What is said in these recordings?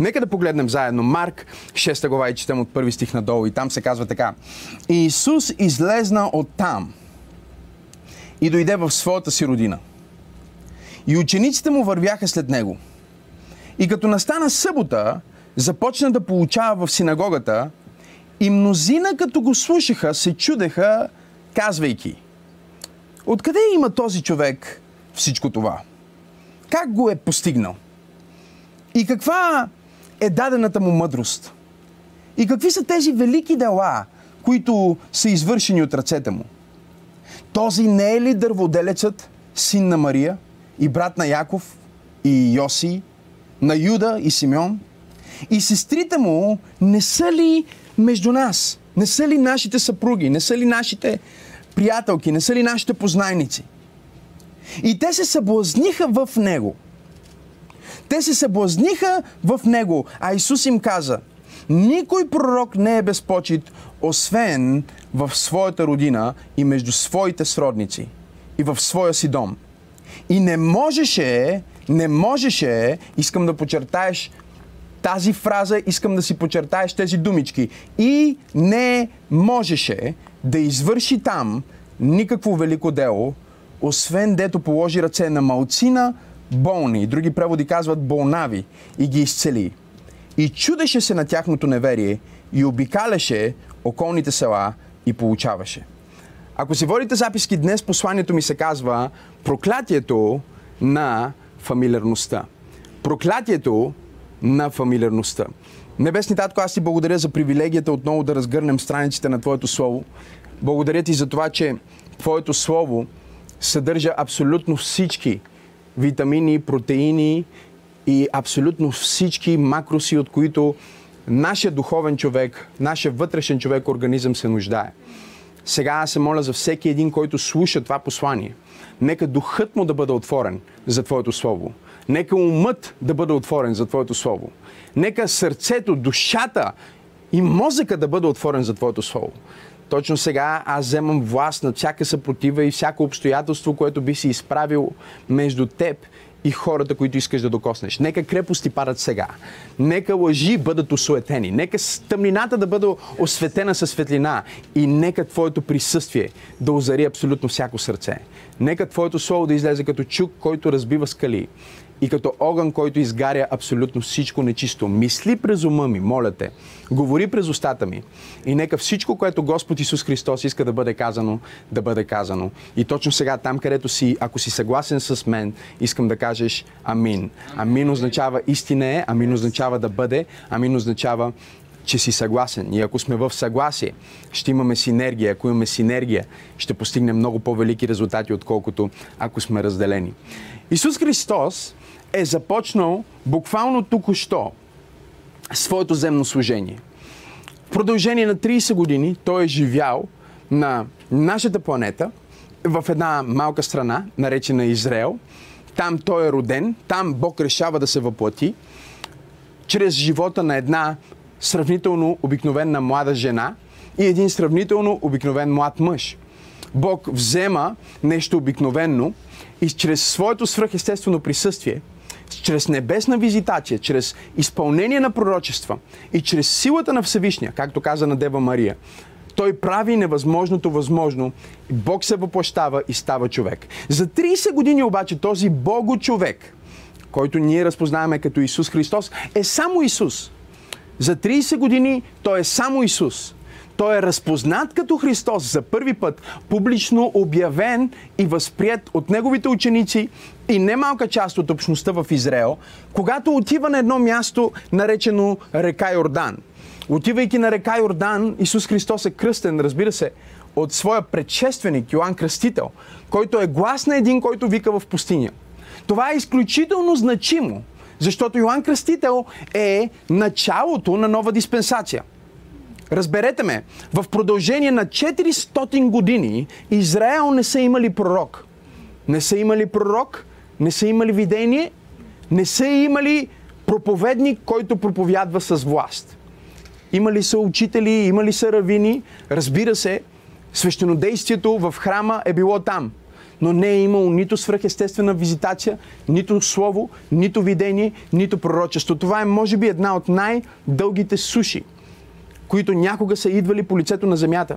Нека да погледнем заедно Марк 6 глава и четем от първи стих надолу. И там се казва така. И Исус излезна от там и дойде в своята си родина. И учениците му вървяха след него. И като настана събота, започна да получава в синагогата и мнозина, като го слушаха, се чудеха, казвайки Откъде има този човек всичко това? Как го е постигнал? И каква е дадената му мъдрост? И какви са тези велики дела, които са извършени от ръцете му? Този не е ли дърводелецът, син на Мария и брат на Яков и Йоси, на Юда и Симеон? И сестрите му не са ли между нас? Не са ли нашите съпруги? Не са ли нашите приятелки? Не са ли нашите познайници? И те се съблазниха в него. Те се съблазниха в него, а Исус им каза, никой пророк не е безпочит, освен в своята родина и между своите сродници и в своя си дом. И не можеше, не можеше, искам да подчертаеш тази фраза, искам да си подчертаеш тези думички. И не можеше да извърши там никакво велико дело, освен дето положи ръце на малцина болни, други преводи казват болнави, и ги изцели. И чудеше се на тяхното неверие и обикаляше околните села и получаваше. Ако си водите записки днес, посланието ми се казва проклятието на фамилиарността. Проклятието на фамилиарността. Небесни Татко, аз ти благодаря за привилегията отново да разгърнем страниците на Твоето Слово. Благодаря ти за това, че Твоето Слово съдържа абсолютно всички витамини, протеини и абсолютно всички макроси, от които нашия духовен човек, нашия вътрешен човек организъм се нуждае. Сега аз се моля за всеки един, който слуша това послание. Нека духът му да бъде отворен за Твоето Слово. Нека умът да бъде отворен за Твоето Слово. Нека сърцето, душата и мозъка да бъде отворен за Твоето Слово. Точно сега аз вземам власт над всяка съпротива и всяко обстоятелство, което би си изправил между теб и хората, които искаш да докоснеш. Нека крепости падат сега. Нека лъжи бъдат осуетени. Нека тъмнината да бъде осветена със светлина. И нека Твоето присъствие да озари абсолютно всяко сърце. Нека Твоето слово да излезе като чук, който разбива скали и като огън, който изгаря абсолютно всичко нечисто. Мисли през ума ми, моля те. Говори през устата ми. И нека всичко, което Господ Исус Христос иска да бъде казано, да бъде казано. И точно сега, там където си, ако си съгласен с мен, искам да кажеш Амин. Амин означава истина е, Амин означава да бъде, Амин означава че си съгласен. И ако сме в съгласие, ще имаме синергия. Ако имаме синергия, ще постигнем много по-велики резултати, отколкото ако сме разделени. Исус Христос е започнал буквално току-що своето земно служение. В продължение на 30 години той е живял на нашата планета в една малка страна, наречена Израел. Там той е роден, там Бог решава да се въплати чрез живота на една сравнително обикновена млада жена и един сравнително обикновен млад мъж. Бог взема нещо обикновено и чрез своето свръхестествено присъствие – чрез небесна визитация, чрез изпълнение на пророчества и чрез силата на Всевишния, както каза на Дева Мария, той прави невъзможното възможно. Бог се въплащава и става човек. За 30 години обаче този Бого човек, който ние разпознаваме като Исус Христос, е само Исус. За 30 години той е само Исус. Той е разпознат като Христос за първи път, публично обявен и възприят от неговите ученици и немалка част от общността в Израел, когато отива на едно място, наречено река Йордан. Отивайки на река Йордан, Исус Христос е кръстен, разбира се, от своя предшественик Йоанн Кръстител, който е глас на един, който вика в пустиня. Това е изключително значимо, защото Йоанн Кръстител е началото на нова диспенсация – Разберете ме, в продължение на 400 години Израел не са имали пророк. Не са имали пророк, не са имали видение, не са имали проповедник, който проповядва с власт. Имали са учители, имали са равини, разбира се, свещенодействието в храма е било там. но не е имало нито свръхестествена визитация, нито слово, нито видение, нито пророчество. Това е, може би, една от най-дългите суши, които някога са идвали по лицето на земята.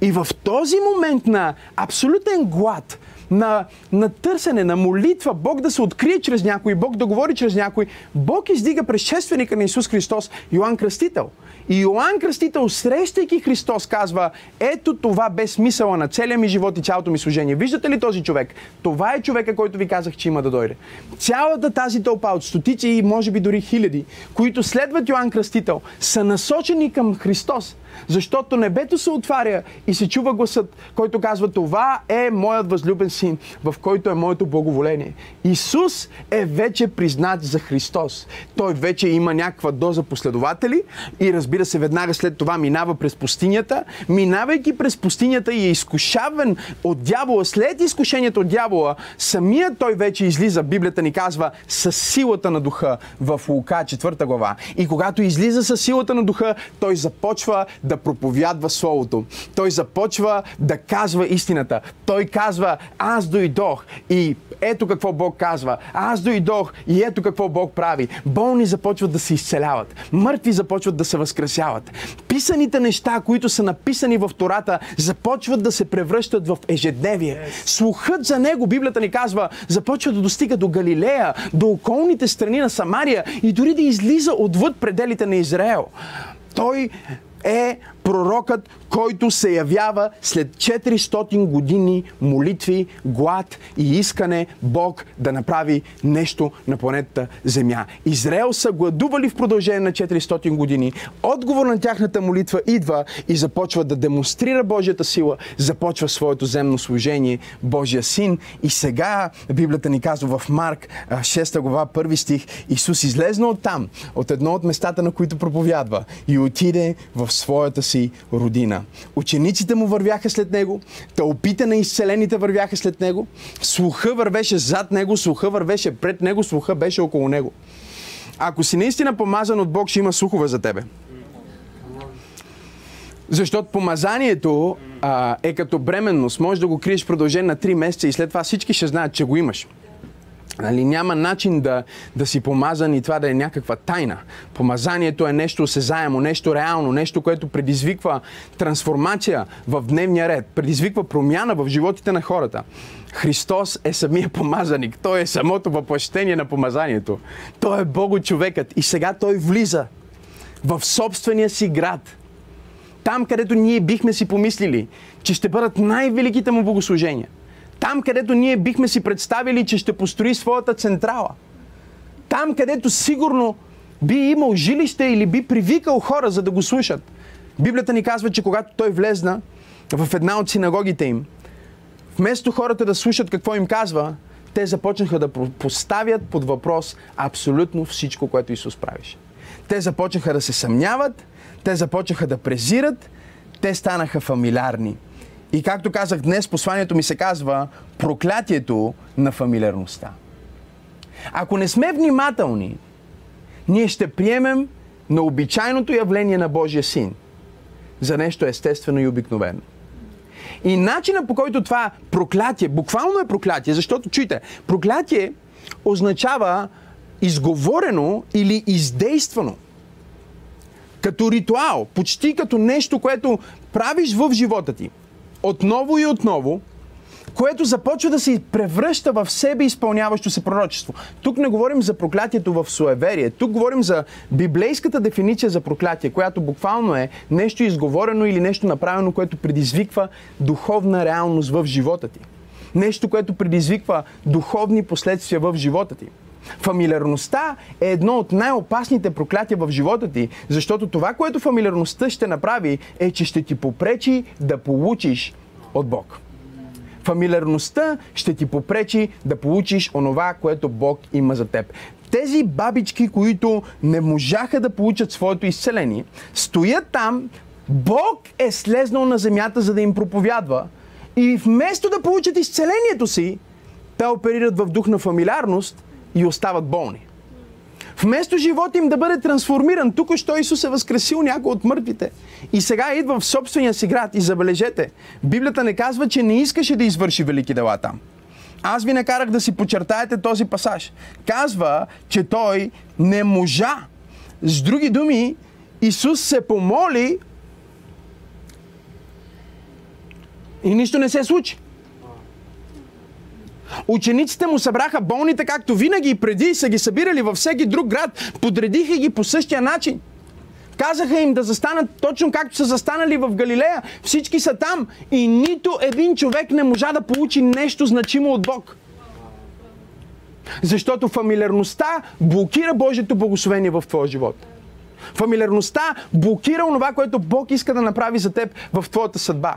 И в този момент на абсолютен глад, на, на търсене, на молитва, Бог да се открие чрез някой, Бог да говори чрез някой, Бог издига предшественика на Исус Христос, Йоанн Кръстител. И Йоанн Кръстител, срещайки Христос, казва, ето това бе смисъла на целия ми живот и цялото ми служение. Виждате ли този човек? Това е човека, който ви казах, че има да дойде. Цялата тази тълпа от стотици и може би дори хиляди, които следват Йоанн Кръстител, са насочени към Христос. Защото небето се отваря и се чува гласът, който казва, това е моят възлюбен син, в който е моето благоволение. Исус е вече признат за Христос. Той вече има някаква доза последователи и разбира се, веднага след това минава през пустинята. Минавайки през пустинята и е изкушаван от дявола, след изкушението от дявола, самият той вече излиза, Библията ни казва, с силата на духа в Лука 4 глава. И когато излиза с силата на духа, той започва да проповядва Словото. Той започва да казва истината. Той казва, аз дойдох и ето какво Бог казва. Аз дойдох и ето какво Бог прави. Болни започват да се изцеляват. Мъртви започват да се възкресяват. Писаните неща, които са написани в Тората, започват да се превръщат в ежедневие. Слухът за него, Библията ни казва, започва да достига до Галилея, до околните страни на Самария и дори да излиза отвъд пределите на Израел. Той е пророкът, който се явява след 400 години молитви, глад и искане Бог да направи нещо на планетата Земя. Израел са гладували в продължение на 400 години. Отговор на тяхната молитва идва и започва да демонстрира Божията сила, започва своето земно служение, Божия син. И сега Библията ни казва в Марк 6 глава, първи стих, Исус излезна от там, от едно от местата, на които проповядва и отиде в своята си си родина. Учениците му вървяха след него, тълпите на изцелените вървяха след него, слуха вървеше зад него, слуха вървеше пред него, слуха беше около него. Ако си наистина помазан от Бог, ще има слухове за тебе. Защото помазанието а, е като бременност. Може да го криеш в продължение на 3 месеца и след това всички ще знаят, че го имаш. Нали, няма начин да, да си помазан и това да е някаква тайна. Помазанието е нещо осезаемо, нещо реално, нещо, което предизвиква трансформация в дневния ред, предизвиква промяна в животите на хората. Христос е самия помазаник. Той е самото въплъщение на помазанието. Той е Бого човекът. И сега той влиза в собствения си град. Там, където ние бихме си помислили, че ще бъдат най-великите му богослужения – там, където ние бихме си представили, че ще построи своята централа. Там, където сигурно би имал жилище или би привикал хора, за да го слушат. Библията ни казва, че когато той влезна в една от синагогите им, вместо хората да слушат какво им казва, те започнаха да поставят под въпрос абсолютно всичко, което Исус правише. Те започнаха да се съмняват, те започнаха да презират, те станаха фамилиарни. И както казах днес, посланието ми се казва проклятието на фамилиарността. Ако не сме внимателни, ние ще приемем на обичайното явление на Божия син за нещо естествено и обикновено. И начина по който това проклятие, буквално е проклятие, защото чуйте, проклятие означава изговорено или издействано. Като ритуал, почти като нещо, което правиш в живота ти – отново и отново, което започва да се превръща в себе изпълняващо се пророчество. Тук не говорим за проклятието в суеверие. Тук говорим за библейската дефиниция за проклятие, която буквално е нещо изговорено или нещо направено, което предизвиква духовна реалност в живота ти. Нещо, което предизвиква духовни последствия в живота ти. Фамилиарността е едно от най-опасните проклятия в живота ти, защото това, което фамилиарността ще направи, е, че ще ти попречи да получиш от Бог. Фамилиарността ще ти попречи да получиш онова, което Бог има за теб. Тези бабички, които не можаха да получат своето изцеление, стоят там, Бог е слезнал на земята, за да им проповядва. И вместо да получат изцелението си, те оперират в дух на фамилиарност и остават болни. Вместо живота им да бъде трансформиран, тук що Исус е възкресил някой от мъртвите. И сега идва в собствения си град и забележете, Библията не казва, че не искаше да извърши велики дела там. Аз ви накарах да си почертаете този пасаж. Казва, че той не можа. С други думи, Исус се помоли и нищо не се случи. Учениците му събраха болните, както винаги и преди са ги събирали във всеки друг град. Подредиха ги по същия начин. Казаха им да застанат точно както са застанали в Галилея. Всички са там и нито един човек не можа да получи нещо значимо от Бог. Защото фамилиарността блокира Божието благословение в твоя живот. Фамилиарността блокира онова, което Бог иска да направи за теб в твоята съдба.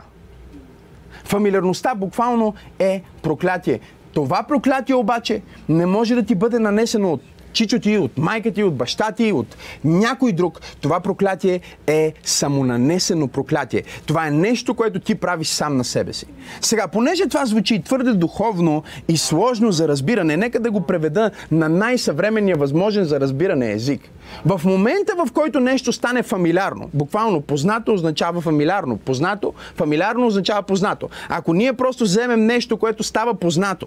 Фамилиарността буквално е проклятие. Това проклятие обаче не може да ти бъде нанесено от чичо ти, от майка ти, от баща ти, от някой друг. Това проклятие е самонанесено проклятие. Това е нещо, което ти правиш сам на себе си. Сега, понеже това звучи твърде духовно и сложно за разбиране, нека да го преведа на най-съвременния възможен за разбиране език. В момента, в който нещо стане фамилиарно, буквално познато означава фамилиарно, познато, фамилиарно означава познато. Ако ние просто вземем нещо, което става познато,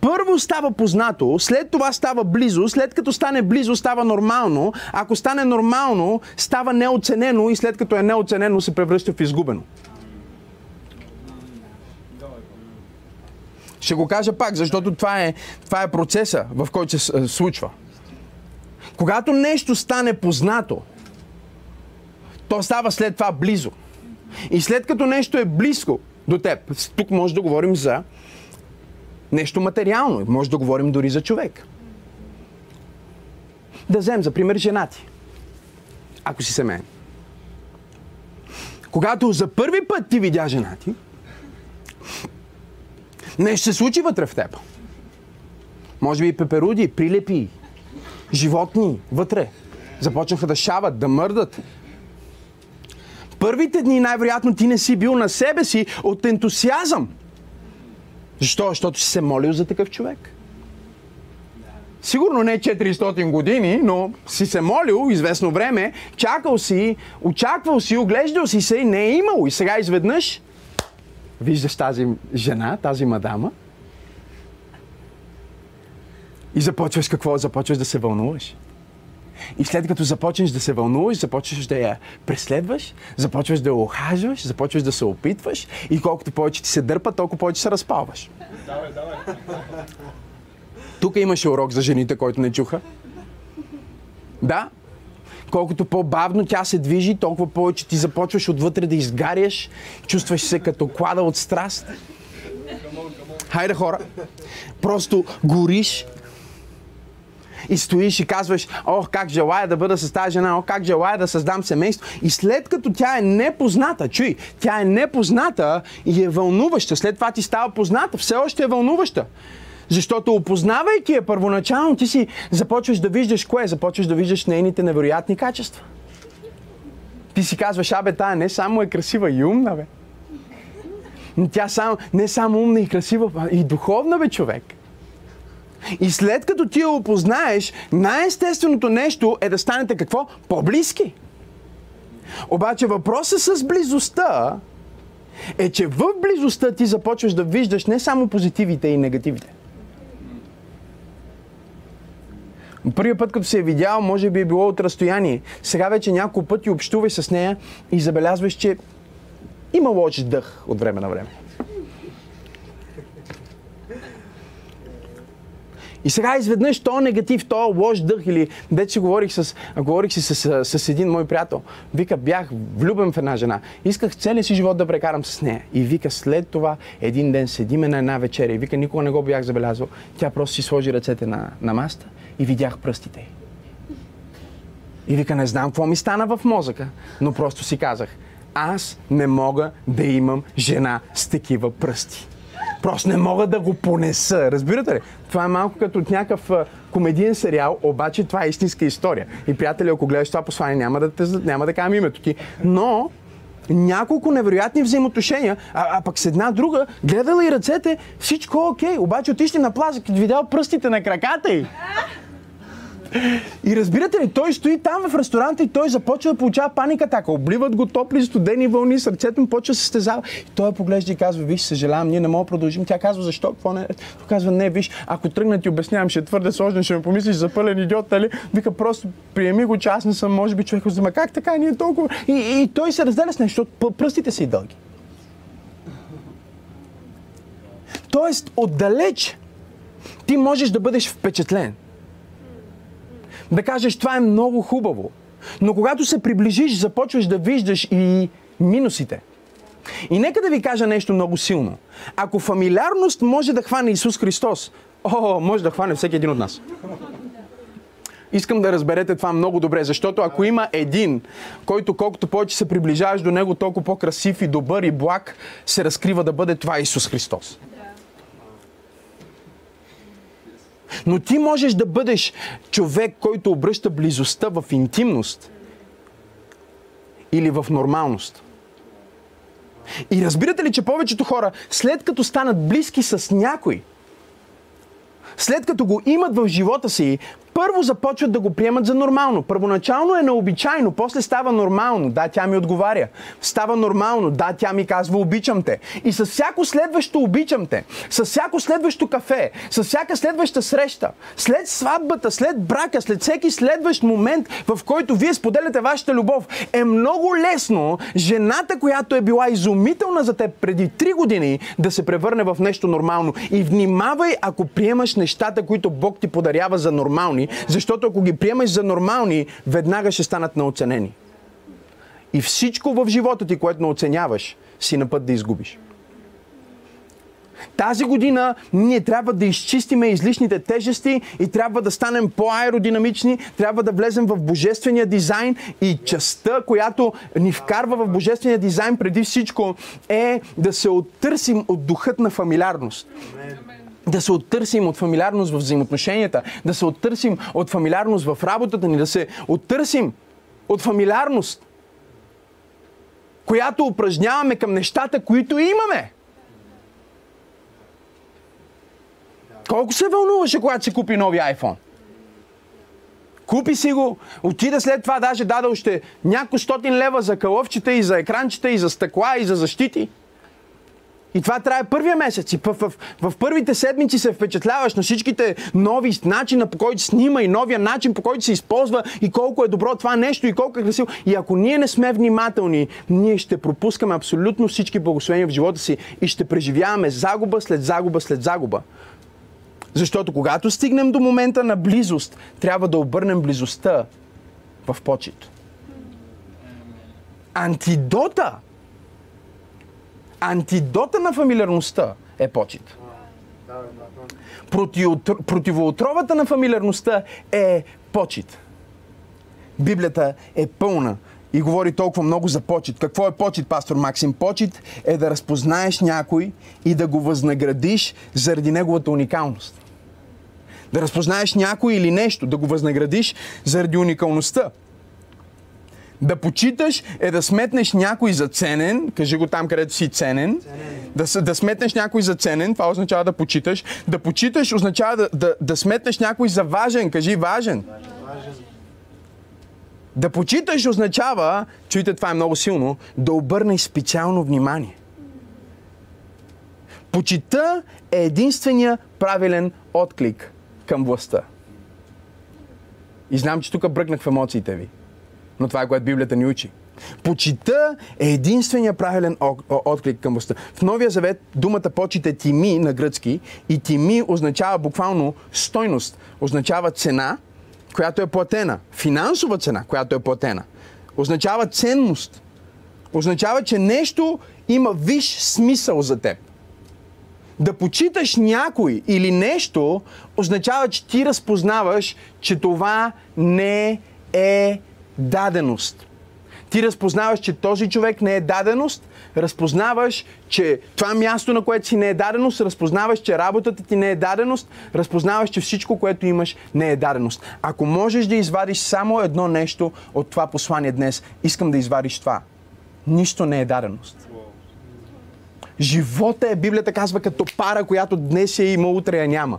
първо става познато, след това става близо, след като стане близо става нормално, ако стане нормално, става неоценено и след като е неоценено се превръща в изгубено. Ще го кажа пак, защото това е, това е процеса, в който се случва. Когато нещо стане познато, то става след това близо. И след като нещо е близко до теб, тук може да говорим за нещо материално, може да говорим дори за човек. Да вземем за пример женати. Ако си семейен. Когато за първи път ти видя жена ти, нещо се случи вътре в теб. Може би пеперуди, прилепи, животни вътре. Започнаха да шават, да мърдат. Първите дни най-вероятно ти не си бил на себе си от ентусиазъм. Защо? Защото си се молил за такъв човек. Сигурно не 400 години, но си се молил известно време, чакал си, очаквал си, оглеждал си се и не е имало. И сега изведнъж виждаш тази жена, тази мадама и започваш какво? Започваш да се вълнуваш. И след като започнеш да се вълнуваш, започваш да я преследваш, започваш да я охажваш, започваш да се опитваш и колкото повече ти се дърпа, толкова повече се разпалваш. Давай, давай. Тук имаше урок за жените, който не чуха. Да, колкото по-бавно тя се движи, толкова повече ти започваш отвътре да изгаряш, чувстваш се като клада от страст. Хайде хора, просто гориш, и стоиш и казваш, ох, как желая да бъда с тази жена, ох, как желая да създам семейство. И след като тя е непозната, чуй, тя е непозната и е вълнуваща, след това ти става позната, все още е вълнуваща. Защото опознавайки я първоначално, ти си започваш да виждаш кое? Започваш да виждаш нейните невероятни качества. Ти си казваш, абе, тая не само е красива и умна, бе. Тя сам, не само умна и красива, и духовна, бе, човек. И след като ти я опознаеш, най-естественото нещо е да станете какво? По-близки. Обаче въпросът с близостта е, че в близостта ти започваш да виждаш не само позитивите и негативите. Първият път, като се е видял, може би е било от разстояние. Сега вече няколко пъти общуваш с нея и забелязваш, че има лош дъх от време на време. И сега изведнъж то негатив, то лош дъх или вече говорих, с, говорих си с, с, с един мой приятел. Вика, бях влюбен в една жена. Исках целият си живот да прекарам с нея. И вика, след това един ден седиме на една вечеря и вика, никога не го бях забелязал. Тя просто си сложи ръцете на, на маста и видях пръстите И вика, не знам какво ми стана в мозъка, но просто си казах, аз не мога да имам жена с такива пръсти. Просто не мога да го понеса. Разбирате ли? Това е малко като от някакъв комедиен сериал, обаче това е истинска история. И приятели, ако гледаш това послание, няма да, те, няма да кажам името ти. Но няколко невероятни взаимоотношения, а, а пък с една друга, гледала и ръцете, всичко е окей. Обаче отишли на плажа, като видял пръстите на краката й. И разбирате ли, той стои там в ресторанта и той започва да получава паника така. Обливат го топли, студени вълни, сърцето му почва да се стезава. И той поглежда и казва, виж, съжалявам, ние не можем да продължим. Тя казва, защо? Какво не? Той казва, не, виж, ако тръгна ти обяснявам, ще е твърде сложно, ще ме помислиш за пълен идиот, нали? Вика, просто приеми го, че аз не съм, може би човек, за как така, ние толкова. И, и, той се разделя с нещо, пръстите си дълги. Тоест, отдалеч ти можеш да бъдеш впечатлен. Да кажеш, това е много хубаво. Но когато се приближиш, започваш да виждаш и минусите. И нека да ви кажа нещо много силно. Ако фамилиарност може да хване Исус Христос, о, може да хване всеки един от нас. Искам да разберете това много добре, защото ако има един, който колкото повече се приближаваш до него, толкова по-красив и добър и благ, се разкрива да бъде това Исус Христос. Но ти можеш да бъдеш човек, който обръща близостта в интимност или в нормалност. И разбирате ли, че повечето хора, след като станат близки с някой, след като го имат в живота си, първо започват да го приемат за нормално. Първоначално е необичайно, после става нормално. Да, тя ми отговаря. Става нормално. Да, тя ми казва обичам те. И с всяко следващо обичам те, с всяко следващо кафе, с всяка следваща среща, след сватбата, след брака, след всеки следващ момент, в който вие споделяте вашата любов, е много лесно жената, която е била изумителна за теб преди 3 години, да се превърне в нещо нормално. И внимавай, ако приемаш нещата, които Бог ти подарява за нормални, защото ако ги приемаш за нормални, веднага ще станат наоценени. И всичко в живота ти, което не оценяваш, си на път да изгубиш. Тази година ние трябва да изчистиме излишните тежести и трябва да станем по-аеродинамични, трябва да влезем в божествения дизайн и частта, която ни вкарва в божествения дизайн преди всичко е да се оттърсим от духът на фамилиарност. Да се оттърсим от фамилиарност в взаимоотношенията, да се оттърсим от фамилиарност в работата ни, да се оттърсим от фамилиарност, която упражняваме към нещата, които имаме. Колко се вълнуваше, когато се купи нови iPhone? Купи си го, отида след това, даже даде още няколко стотин лева за калъвчета и за екранчета и за стъкла и за защити. И това трябва първия месец. И в, в, в първите седмици се впечатляваш на всичките нови начина по който снима и новия начин по който се използва и колко е добро това нещо и колко е красиво. И ако ние не сме внимателни, ние ще пропускаме абсолютно всички благословения в живота си и ще преживяваме загуба след загуба след загуба. Защото когато стигнем до момента на близост, трябва да обърнем близостта в почет. Антидота Антидота на фамилиарността е почет. Противоотровата на фамилиарността е почет. Библията е пълна и говори толкова много за почет. Какво е почет, пастор Максим? Почет е да разпознаеш някой и да го възнаградиш заради неговата уникалност. Да разпознаеш някой или нещо, да го възнаградиш заради уникалността. Да почиташ е да сметнеш някой за ценен, кажи го там, където си ценен. Да, да сметнеш някой за ценен, това означава да почиташ. Да почиташ означава да, да, да сметнеш някой за важен, кажи важен. важен. Да почиташ означава, чуйте това е много силно, да обърнеш специално внимание. Почита е единствения правилен отклик към властта. И знам, че тук бръкнах в емоциите ви но това е което Библията ни учи. Почита е единствения правилен отклик към властта. В Новия Завет думата почит е тими на гръцки и тими означава буквално стойност, означава цена, която е платена, финансова цена, която е платена. Означава ценност. Означава, че нещо има виш смисъл за теб. Да почиташ някой или нещо означава, че ти разпознаваш, че това не е даденост. Ти разпознаваш, че този човек не е даденост, разпознаваш, че това място, на което си не е даденост, разпознаваш, че работата ти не е даденост, разпознаваш, че всичко, което имаш, не е даденост. Ако можеш да извадиш само едно нещо от това послание днес, искам да извадиш това. Нищо не е даденост. Живота е, Библията казва, като пара, която днес е има, утре я няма.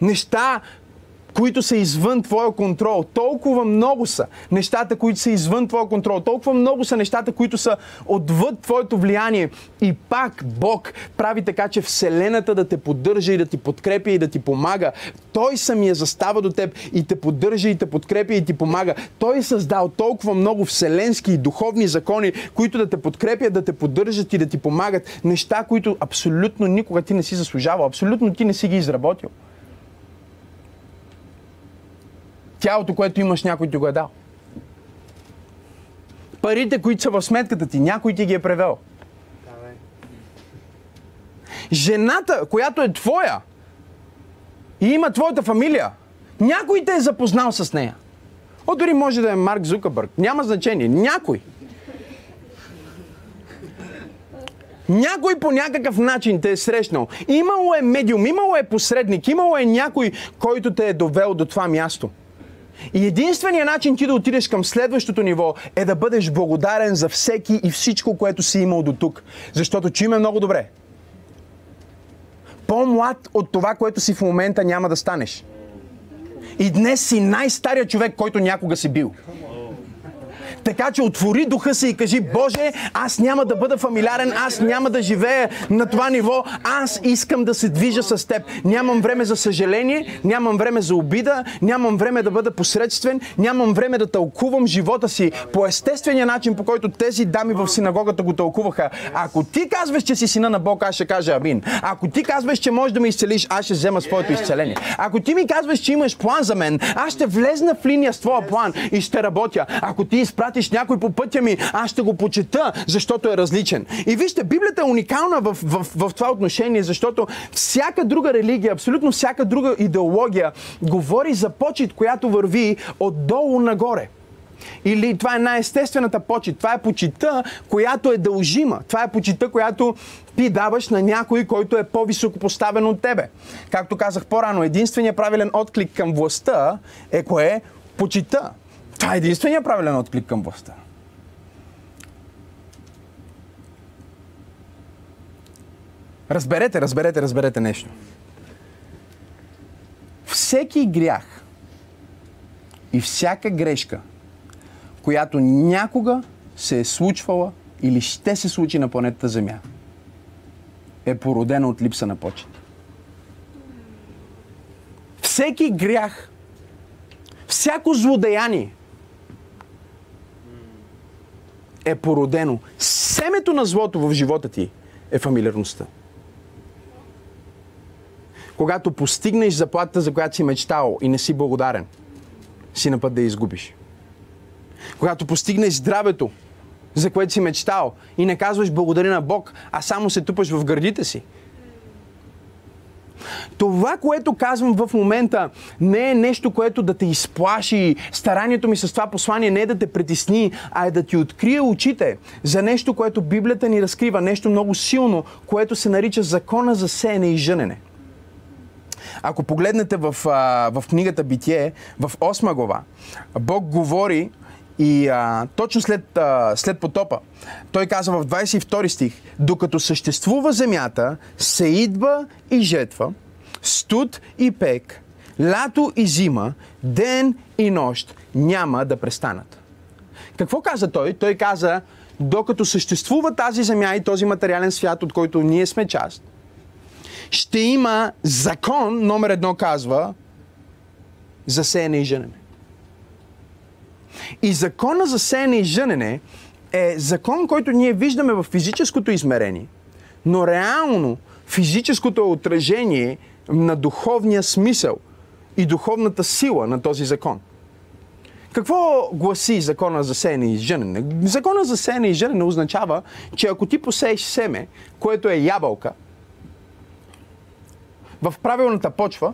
Неща, които са извън твоя контрол. Толкова много са нещата, които са извън твоя контрол. Толкова много са нещата, които са отвъд твоето влияние. И пак Бог прави така, че Вселената да те поддържа и да ти подкрепя и да ти помага. Той самия застава до теб и те поддържа и те подкрепя и ти помага. Той е създал толкова много вселенски и духовни закони, които да те подкрепят, да те поддържат и да ти помагат. Неща, които абсолютно никога ти не си заслужавал, абсолютно ти не си ги изработил. Тялото, което имаш, някой ти го е дал. Парите, които са в сметката ти, някой ти ги е превел. Жената, която е твоя и има твоята фамилия, някой те е запознал с нея. О, дори може да е Марк Зукърбърг. Няма значение. Някой. Някой по някакъв начин те е срещнал. Имало е медиум, имало е посредник, имало е някой, който те е довел до това място. И единственият начин ти да отидеш към следващото ниво е да бъдеш благодарен за всеки и всичко, което си имал до тук. Защото чуме много добре. По-млад от това, което си в момента няма да станеш. И днес си най-стария човек, който някога си бил. Така че отвори духа си и кажи, Боже, аз няма да бъда фамилиарен, аз няма да живея на това ниво, аз искам да се движа с теб. Нямам време за съжаление, нямам време за обида, нямам време да бъда посредствен, нямам време да тълкувам живота си по естествения начин, по който тези дами в синагогата го тълкуваха. Ако ти казваш, че си сина на Бог, аз ще кажа амин. Ако ти казваш, че можеш да ме изцелиш, аз ще взема своето изцеление. Ако ти ми казваш, че имаш план за мен, аз ще влезна в линия с твоя план и ще работя. Ако ти изпрати изпратиш някой по пътя ми, аз ще го почета, защото е различен. И вижте, Библията е уникална в, в, в, това отношение, защото всяка друга религия, абсолютно всяка друга идеология говори за почет, която върви отдолу нагоре. Или това е най-естествената почет. Това е почита, която е дължима. Това е почита, която ти даваш на някой, който е по-високо поставен от тебе. Както казах по-рано, единственият правилен отклик към властта е кое? Почита. Това е единствения правилен отклик към властта. Разберете, разберете, разберете нещо. Всеки грях и всяка грешка, която някога се е случвала или ще се случи на планетата Земя, е породена от липса на почет. Всеки грях, всяко злодеяние, е породено. Семето на злото в живота ти е фамилиарността. Когато постигнеш заплатата, за която си мечтал и не си благодарен, си на път да я изгубиш. Когато постигнеш здравето, за което си мечтал и не казваш благодаря на Бог, а само се тупаш в гърдите си, това, което казвам в момента, не е нещо, което да те изплаши. Старанието ми с това послание не е да те притесни, а е да ти открие очите за нещо, което Библията ни разкрива, нещо много силно, което се нарича закона за сеене и жънене. Ако погледнете в, в книгата Битие, в 8 глава, Бог говори и а, точно след, а, след потопа, той каза в 22 стих, докато съществува земята, се идва и жетва, студ и пек, лято и зима, ден и нощ няма да престанат. Какво каза той? Той каза, докато съществува тази земя и този материален свят, от който ние сме част, ще има закон, номер едно казва, за сеяне и женене. И закона за сеяне и жънене е закон, който ние виждаме в физическото измерение, но реално физическото отражение на духовния смисъл и духовната сила на този закон. Какво гласи закона за сеяне и жънене? Закона за сеяне и жънене означава, че ако ти посееш семе, което е ябълка, в правилната почва,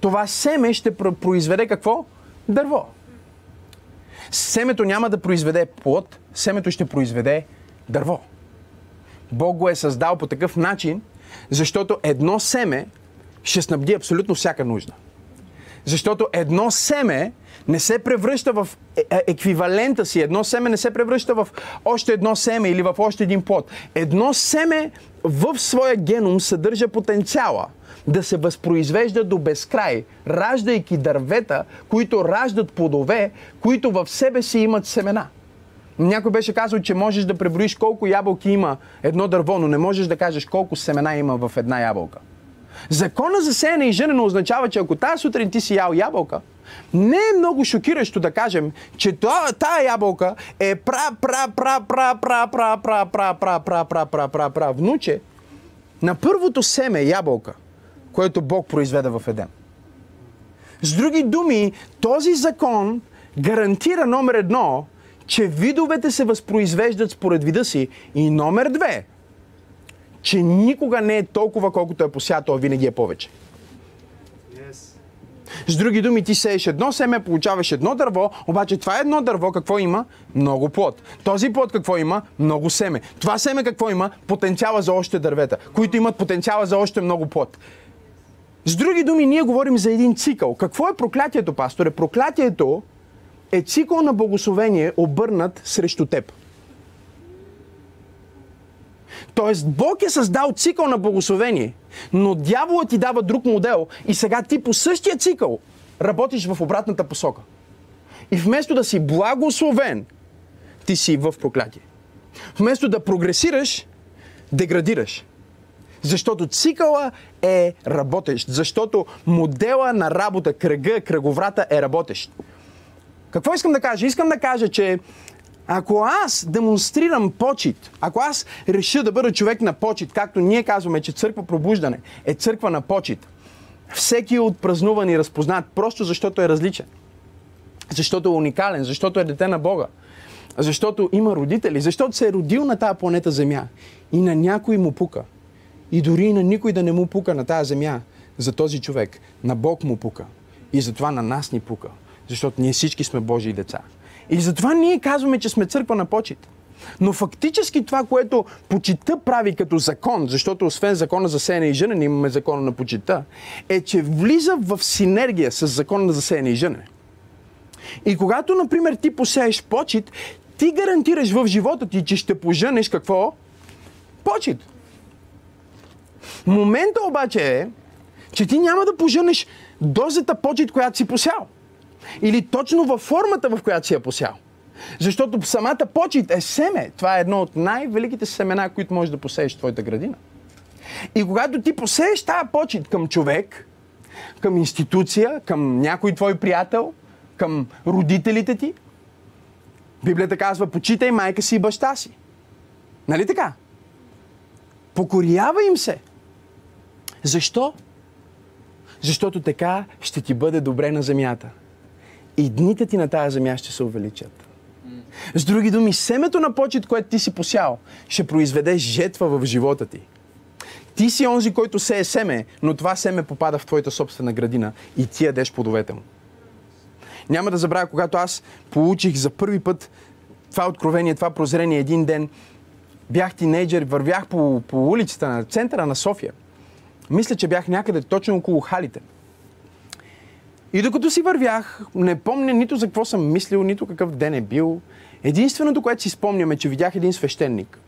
това семе ще произведе какво? Дърво. Семето няма да произведе плод, семето ще произведе дърво. Бог го е създал по такъв начин, защото едно семе ще снабди абсолютно всяка нужда. Защото едно семе не се превръща в е, е, еквивалента си. Едно семе не се превръща в още едно семе или в още един плод. Едно семе в своя геном съдържа потенциала да се възпроизвежда до безкрай, раждайки дървета, които раждат плодове, които в себе си имат семена. Някой беше казал, че можеш да преброиш колко ябълки има едно дърво, но не можеш да кажеш колко семена има в една ябълка. Закона за сеяне и женено означава, че ако тази сутрин ти си ял ябълка, не е много шокиращо да кажем, че тая ябълка е пра пра пра пра пра пра пра пра пра пра пра пра пра пра внуче на първото семе ябълка, което Бог произведе в Едем. С други думи, този закон гарантира номер едно, че видовете се възпроизвеждат според вида си и номер две, че никога не е толкова, колкото е посято, а винаги е повече. С други думи, ти сееш едно семе, получаваш едно дърво, обаче това едно дърво какво има? Много плод. Този плод какво има? Много семе. Това семе какво има? Потенциала за още дървета, които имат потенциала за още много плод. С други думи, ние говорим за един цикъл. Какво е проклятието, пасторе? Проклятието е цикъл на благословение, обърнат срещу теб. Тоест, Бог е създал цикъл на благословение, но дяволът ти дава друг модел и сега ти по същия цикъл работиш в обратната посока. И вместо да си благословен, ти си в проклятие. Вместо да прогресираш, деградираш. Защото цикъла е работещ. Защото модела на работа, кръга, кръговрата е работещ. Какво искам да кажа? Искам да кажа, че ако аз демонстрирам почет, ако аз реша да бъда човек на почет, както ние казваме, че църква пробуждане е църква на почет, всеки от празнувани разпознат, просто защото е различен. Защото е уникален, защото е дете на Бога. Защото има родители, защото се е родил на тази планета Земя. И на някой му пука. И дори на никой да не му пука на тази Земя, за този човек, на Бог му пука. И затова на нас ни пука. Защото ние всички сме Божии деца. И затова ние казваме, че сме църква на почет. Но фактически това, което почита прави като закон, защото освен закона за сеяне и женене имаме закона на почита, е, че влиза в синергия с закона за сеяне и женене. И когато, например, ти посееш почет, ти гарантираш в живота ти, че ще поженеш какво? Почет. Момента обаче е, че ти няма да поженеш дозата почет, която си посял. Или точно във формата, в която си я посял. Защото самата почет е семе. Това е едно от най-великите семена, които можеш да посееш в твоята градина. И когато ти посееш тази почет към човек, към институция, към някой твой приятел, към родителите ти, Библията казва, почитай майка си и баща си. Нали така? Покорява им се. Защо? Защото така ще ти бъде добре на земята и дните ти на тази земя ще се увеличат. С други думи, семето на почет, което ти си посял, ще произведе жетва в живота ти. Ти си онзи, който се е семе, но това семе попада в твоята собствена градина и ти ядеш плодовете му. Няма да забравя, когато аз получих за първи път това откровение, това прозрение един ден, бях тинейджър, вървях по, по улицата на центъра на София. Мисля, че бях някъде точно около халите – и докато си вървях, не помня нито за какво съм мислил, нито какъв ден е бил. Единственото, което си спомням е, че видях един свещеник,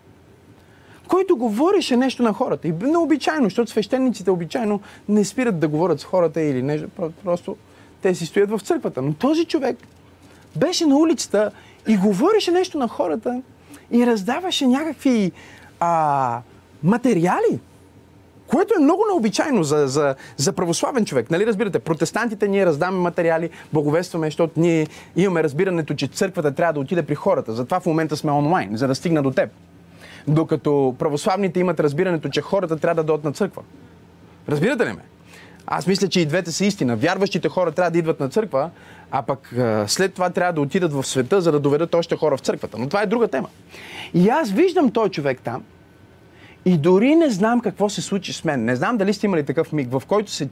който говореше нещо на хората. И необичайно, защото свещениците обичайно не спират да говорят с хората или нещо. Просто те си стоят в църквата. Но този човек беше на улицата и говореше нещо на хората и раздаваше някакви а, материали. Което е много необичайно за, за, за православен човек. Нали разбирате? Протестантите ние раздаваме материали, благовестваме, защото ние имаме разбирането, че църквата трябва да отиде при хората. Затова в момента сме онлайн, за да стигна до теб. Докато православните имат разбирането, че хората трябва да дойдат на църква. Разбирате ли ме? Аз мисля, че и двете са истина. Вярващите хора трябва да идват на църква, а пък след това трябва да отидат в света, за да доведат още хора в църквата. Но това е друга тема. И аз виждам този човек там, и дори не знам какво се случи с мен. Не знам дали сте имали такъв миг, в който се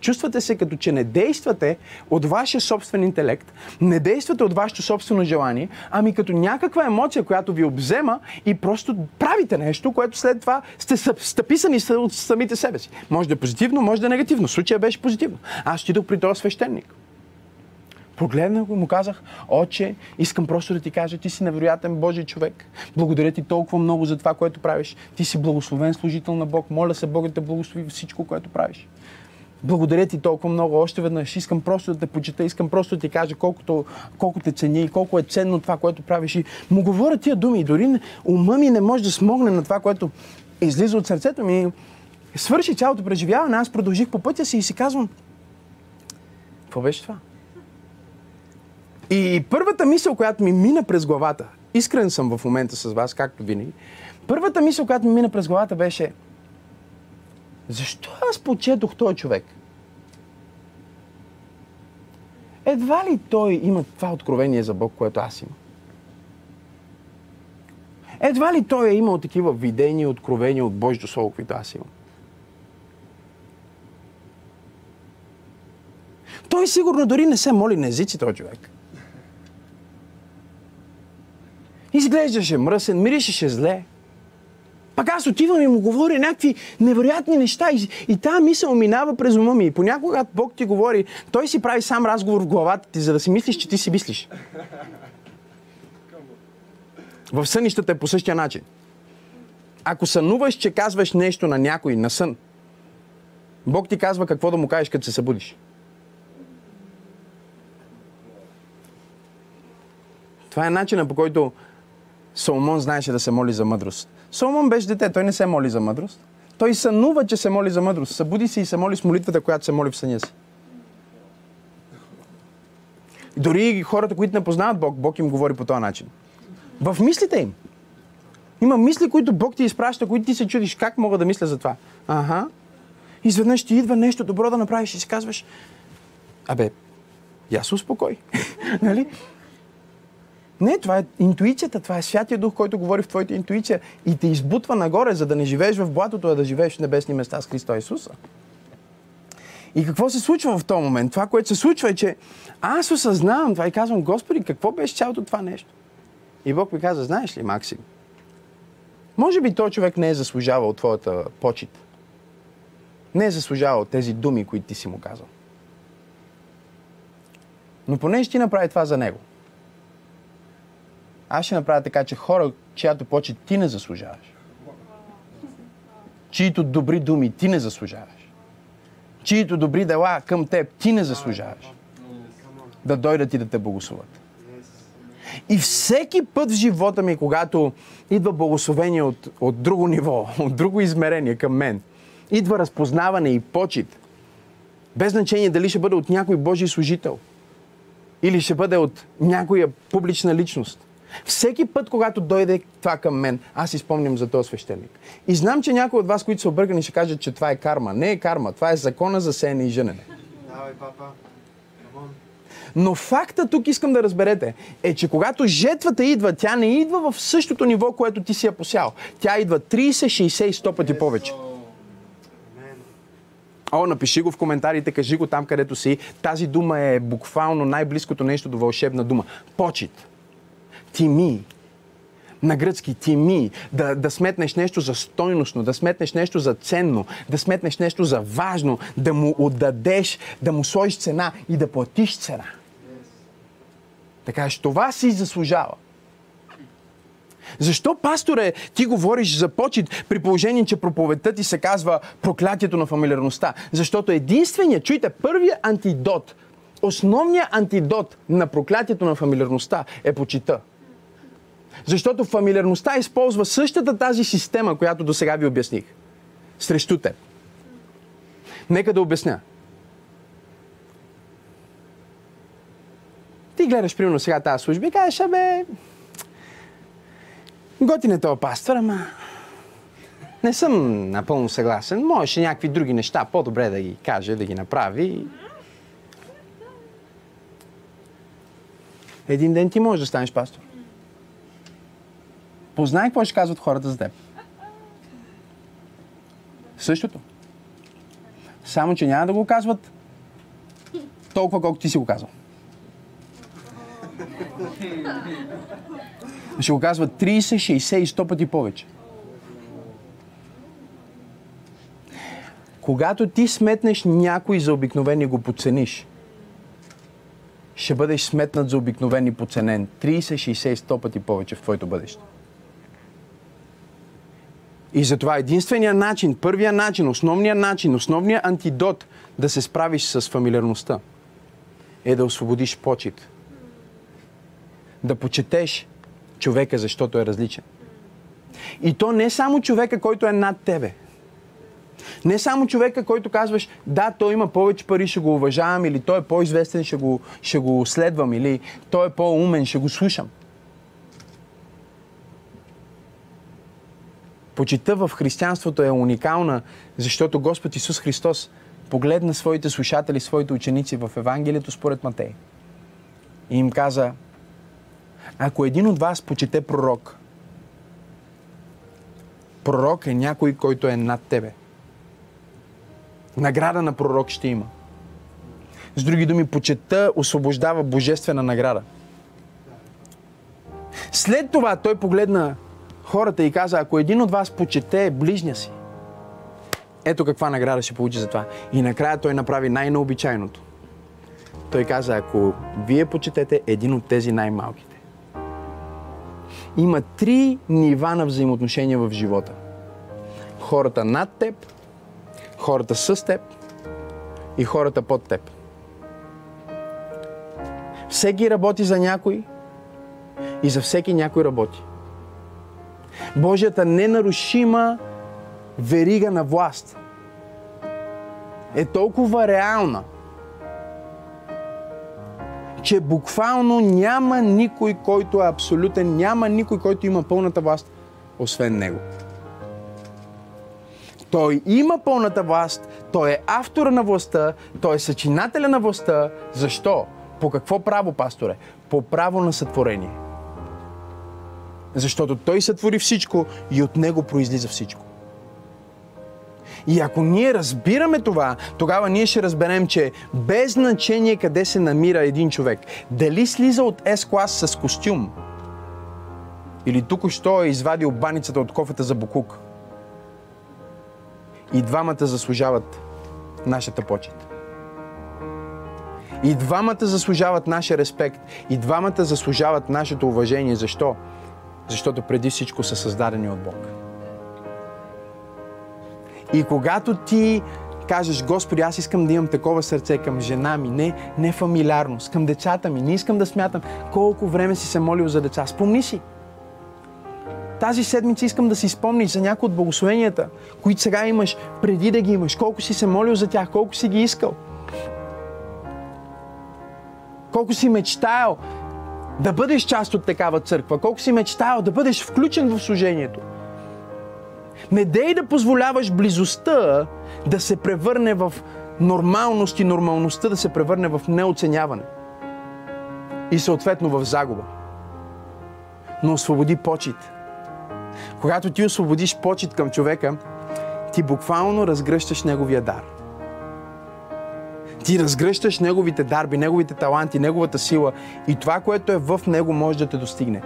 чувствате се като че не действате от вашия собствен интелект, не действате от вашето собствено желание, ами като някаква емоция, която ви обзема и просто правите нещо, което след това сте стъписани от самите себе си. Може да е позитивно, може да е негативно. Случая беше позитивно. Аз отидох при този свещеник. Погледнах го и му казах, Отче, искам просто да ти кажа, ти си невероятен Божий човек. Благодаря ти толкова много за това, което правиш. Ти си благословен служител на Бог. Моля се Бог да те благослови всичко, което правиш. Благодаря ти толкова много. Още веднъж искам просто да те почита, искам просто да ти кажа колкото, колко те цени и колко е ценно това, което правиш. И му говоря тия думи. Дори ума ми не може да смогне на това, което излиза от сърцето ми. Свърши цялото преживяване. Аз продължих по пътя си и си казвам, какво беше това? И първата мисъл, която ми мина през главата, искрен съм в момента с вас, както винаги, първата мисъл, която ми мина през главата беше, защо аз почетох този човек? Едва ли той има това откровение за Бог, което аз имам? Едва ли той е имал такива видения, откровения от Божието Слово, които аз имам? Той сигурно дори не се моли на езици, този човек. Изглеждаше мръсен, миришеше зле. Пак аз отивам и му говоря някакви невероятни неща и, и тази мисъл минава през ума ми. И понякога, Бог ти говори, той си прави сам разговор в главата ти, за да си мислиш, че ти си мислиш. В сънищата е по същия начин. Ако сънуваш, че казваш нещо на някой на сън, Бог ти казва какво да му кажеш, като се събудиш. Това е начинът по който Соломон знаеше да се моли за мъдрост. Соломон беше дете, той не се моли за мъдрост. Той сънува, че се моли за мъдрост. Събуди се и се моли с молитвата, която се моли в съня си. Дори хората, които не познават Бог, Бог им говори по този начин. В мислите им. Има мисли, които Бог ти изпраща, които ти се чудиш как мога да мисля за това. Ага. Изведнъж ти идва нещо добро да направиш и си казваш, абе, я се успокой. нали? Не, това е интуицията, това е Святия Дух, който говори в твоята интуиция и те избутва нагоре, за да не живееш в блатото, а да живееш в небесни места с Христа Исуса. И какво се случва в този момент? Това, което се случва е, че аз осъзнавам това и казвам, Господи, какво беше цялото това нещо? И Бог ми каза, знаеш ли, Максим, може би този човек не е заслужавал твоята почет. Не е заслужавал тези думи, които ти си му казал. Но понеже ти направи това за него – аз ще направя така, че хора, чиято почет ти не заслужаваш, чието добри думи ти не заслужаваш, чието добри дела към теб ти не заслужаваш, да дойдат и да те благословят. И всеки път в живота ми, когато идва благословение от, от друго ниво, от друго измерение към мен, идва разпознаване и почет, без значение дали ще бъде от някой Божий служител или ще бъде от някоя публична личност – всеки път, когато дойде това към мен, аз изпомням за този свещеник. И знам, че някои от вас, които са объркани, ще кажат, че това е карма. Не е карма, това е закона за сеене и женене. Давай, папа. Но факта тук искам да разберете е, че когато жетвата идва, тя не идва в същото ниво, което ти си я посял. Тя идва 30, 60 и 100 пъти повече. О, напиши го в коментарите, кажи го там, където си. Тази дума е буквално най-близкото нещо до вълшебна дума. Почет тими. На гръцки тими. Да, да сметнеш нещо за стойностно, да сметнеш нещо за ценно, да сметнеш нещо за важно, да му отдадеш, да му сложиш цена и да платиш цена. Така че това си заслужава. Защо, пасторе, ти говориш за почет при положение, че проповедта ти се казва проклятието на фамилиарността? Защото единственият, чуйте, първият антидот, основният антидот на проклятието на фамилиарността е почита. Защото фамилиарността използва същата тази система, която до сега ви обясних. Срещу теб. Нека да обясня. Ти гледаш, примерно, сега тази служба и кажеш, абе, готин е този пастор, ама не съм напълно съгласен. Можеше някакви други неща по-добре да ги каже, да ги направи. Един ден ти можеш да станеш пастор. Познай какво ще казват хората за теб. Същото. Само, че няма да го казват толкова, колко ти си го казал. Ще го казват 30, 60 и 100 пъти повече. Когато ти сметнеш някой за обикновен и го подцениш, ще бъдеш сметнат за обикновен и подценен 30, 60, 100 пъти повече в твоето бъдеще. И затова единственият начин, първия начин, основният начин, основният антидот да се справиш с фамилиарността е да освободиш почет. Да почетеш човека, защото е различен. И то не само човека, който е над тебе. Не само човека, който казваш, да, той има повече пари, ще го уважавам, или той е по-известен, ще го, ще го следвам, или той е по-умен, ще го слушам. Почита в християнството е уникална, защото Господ Исус Христос погледна своите слушатели, своите ученици в Евангелието според Матей. И им каза, ако един от вас почете пророк, пророк е някой, който е над тебе. Награда на пророк ще има. С други думи, почета освобождава божествена награда. След това той погледна хората и каза, ако един от вас почете ближня си, ето каква награда ще получи за това. И накрая той направи най-необичайното. Той каза, ако вие почетете един от тези най-малките. Има три нива на взаимоотношения в живота. Хората над теб, хората с теб и хората под теб. Всеки работи за някой и за всеки някой работи. Божията ненарушима верига на власт е толкова реална, че буквално няма никой, който е абсолютен, няма никой, който има пълната власт, освен него. Той има пълната власт, той е автора на властта, той е съчинателя на властта. Защо? По какво право, пасторе? По право на сътворение. Защото той сътвори всичко и от него произлиза всичко. И ако ние разбираме това, тогава ние ще разберем, че без значение къде се намира един човек, дали слиза от S-клас с костюм, или тук що е извадил баницата от кофета за букук, и двамата заслужават нашата почет. И двамата заслужават нашия респект. И двамата заслужават нашето уважение. Защо? Защото преди всичко са създадени от Бог. И когато ти кажеш, Господи, аз искам да имам такова сърце към жена ми, не, не фамилиарност, към децата ми, не искам да смятам колко време си се молил за деца. Спомни си. Тази седмица искам да си спомниш за някои от благословенията, които сега имаш, преди да ги имаш. Колко си се молил за тях, колко си ги искал. Колко си мечтаял да бъдеш част от такава църква, колко си мечтаял да бъдеш включен в служението. Не дей да позволяваш близостта да се превърне в нормалност и нормалността да се превърне в неоценяване. И съответно в загуба. Но освободи почет. Когато ти освободиш почет към човека, ти буквално разгръщаш неговия дар. Ти разгръщаш неговите дарби, неговите таланти, неговата сила и това, което е в него, може да те достигне.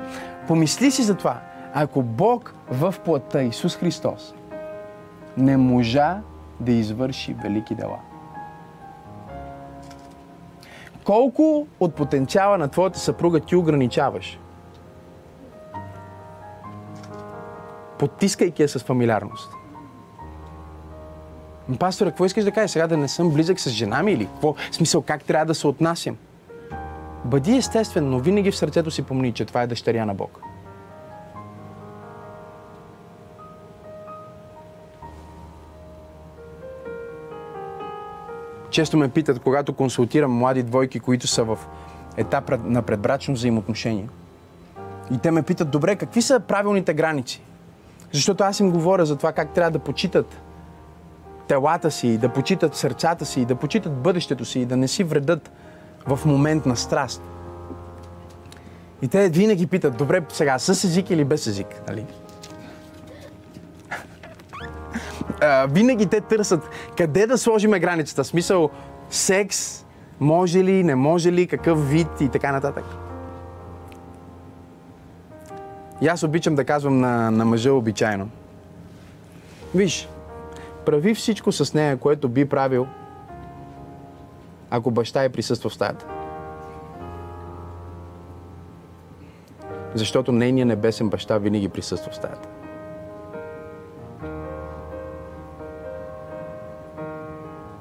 Помисли си за това. Ако Бог в плътта Исус Христос не можа да извърши велики дела, колко от потенциала на твоята съпруга ти ограничаваш? Потискайки я с фамилиарност. Пасторе, какво искаш да кажеш сега да не съм близък с жена ми или какво? В смисъл, как трябва да се отнасям? Бъди естествен, но винаги в сърцето си помни, че това е дъщеря на Бог. Често ме питат, когато консултирам млади двойки, които са в етап на предбрачно взаимоотношение. И те ме питат, добре, какви са правилните граници? Защото аз им говоря за това как трябва да почитат телата си, да почитат сърцата си, да почитат бъдещето си и да не си вредат в момент на страст. И те винаги питат, добре, сега с език или без език, нали? винаги те търсят къде да сложиме границата. Смисъл, секс, може ли, не може ли, какъв вид и така нататък. И аз обичам да казвам на, на мъжа обичайно. Виж, прави всичко с нея, което би правил, ако баща е присъства в стаята. Защото нейният небесен баща винаги присъства в стаята.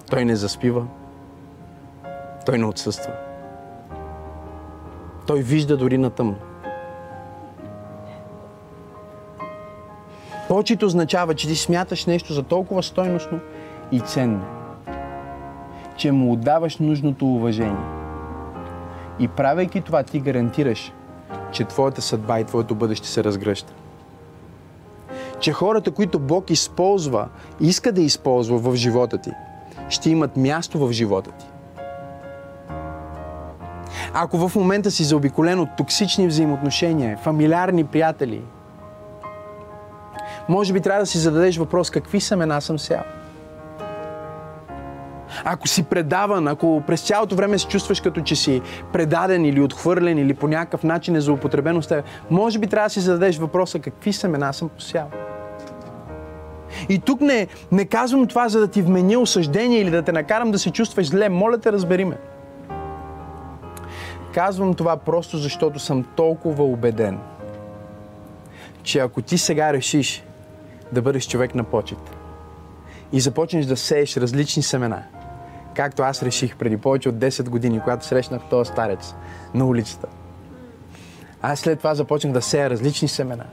Той не заспива. Той не отсъства. Той вижда дори на тъмно. Почет означава, че ти смяташ нещо за толкова стойностно и ценно, че му отдаваш нужното уважение. И правейки това, ти гарантираш, че твоята съдба и твоето бъдеще се разгръща. Че хората, които Бог използва, иска да използва в живота ти, ще имат място в живота ти. Ако в момента си заобиколен от токсични взаимоотношения, фамилиарни приятели, може би трябва да си зададеш въпрос какви семена съм сял. Ако си предаван, ако през цялото време се чувстваш като че си предаден или отхвърлен или по някакъв начин е злоупотребено с теб, може би трябва да си зададеш въпроса какви семена съм посял. И тук не, не казвам това, за да ти вменя осъждение или да те накарам да се чувстваш зле. Моля те, разбери ме. Казвам това просто защото съм толкова убеден, че ако ти сега решиш да бъдеш човек на почет и започнеш да сееш различни семена, както аз реших преди повече от 10 години, когато срещнах този старец на улицата. Аз след това започнах да сея различни семена.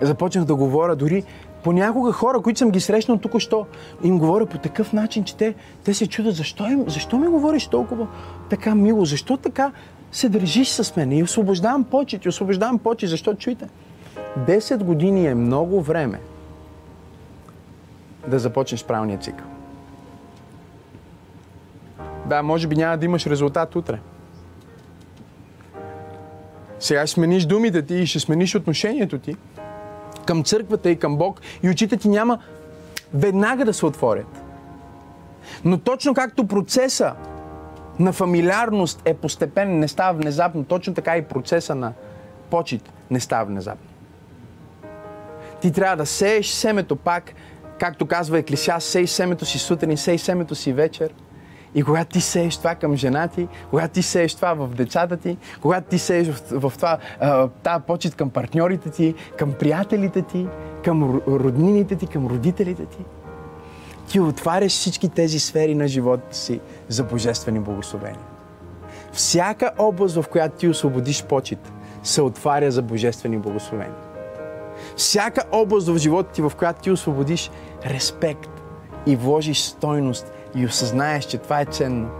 Започнах да говоря дори понякога хора, които съм ги срещнал тук, що им говоря по такъв начин, че те, те се чудят защо, им, защо ми говориш толкова така мило, защо така се държиш с мен и освобождавам почет, и освобождавам почет, защо чуйте. 10 години е много време да започнеш правилния цикъл. Да, може би няма да имаш резултат утре. Сега ще смениш думите ти и ще смениш отношението ти към църквата и към Бог и очите ти няма веднага да се отворят. Но точно както процеса на фамилиарност е постепенен, не става внезапно, точно така и процеса на почет не става внезапно. Ти трябва да сееш семето пак, както казва Еклисиас, сей семето си сутрин, сей семето си вечер – и когато ти сееш това към жена ти, когато ти сееш това в децата ти, когато ти сееш в, в това, тази почет към партньорите ти, към приятелите ти, към роднините ти, към родителите ти, ти отваряш всички тези сфери на живота си за божествени благословения. Всяка област, в която ти освободиш почет, се отваря за божествени благословения. Всяка област в живота ти, в която ти освободиш респект и вложиш стойност и осъзнаеш, че това е ценно,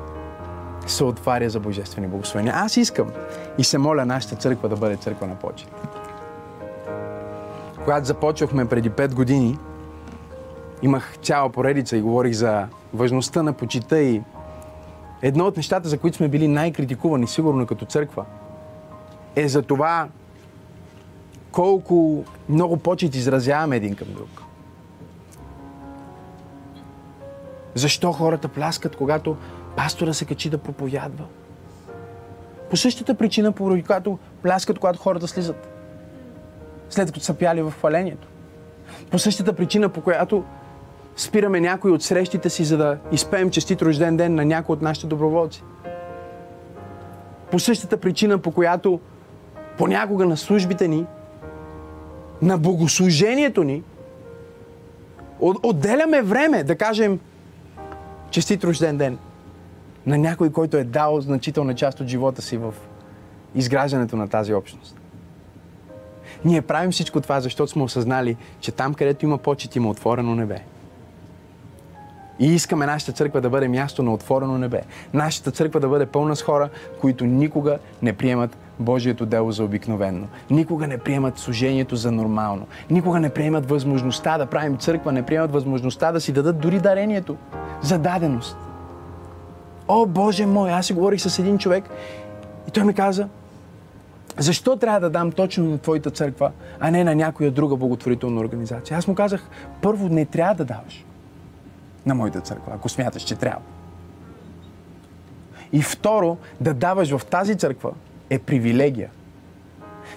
се отваря за божествени благословения. Аз искам и се моля нашата църква да бъде църква на почет. Когато започвахме преди 5 години, имах цяла поредица и говорих за важността на почита и едно от нещата, за които сме били най-критикувани, сигурно като църква, е за това колко много почет изразяваме един към друг. Защо хората пляскат, когато пастора се качи да проповядва? По същата причина, поради която пляскат, когато хората слизат. След като са пяли в хвалението. По същата причина, по която спираме някои от срещите си, за да изпеем честит рожден ден на някой от нашите доброволци. По същата причина, по която понякога на службите ни, на богослужението ни, отделяме време да кажем Честит рожден ден на някой, който е дал значителна част от живота си в изграждането на тази общност. Ние правим всичко това, защото сме осъзнали, че там, където има почет, има отворено небе. И искаме нашата църква да бъде място на отворено небе. Нашата църква да бъде пълна с хора, които никога не приемат Божието дело за обикновено. Никога не приемат служението за нормално. Никога не приемат възможността да правим църква, не приемат възможността да си дадат дори дарението за даденост. О, Боже мой, аз си говорих с един човек и той ми каза, защо трябва да дам точно на твоята църква, а не на някоя друга благотворителна организация? Аз му казах, първо не трябва да даваш на моята църква, ако смяташ, че трябва. И второ, да даваш в тази църква е привилегия.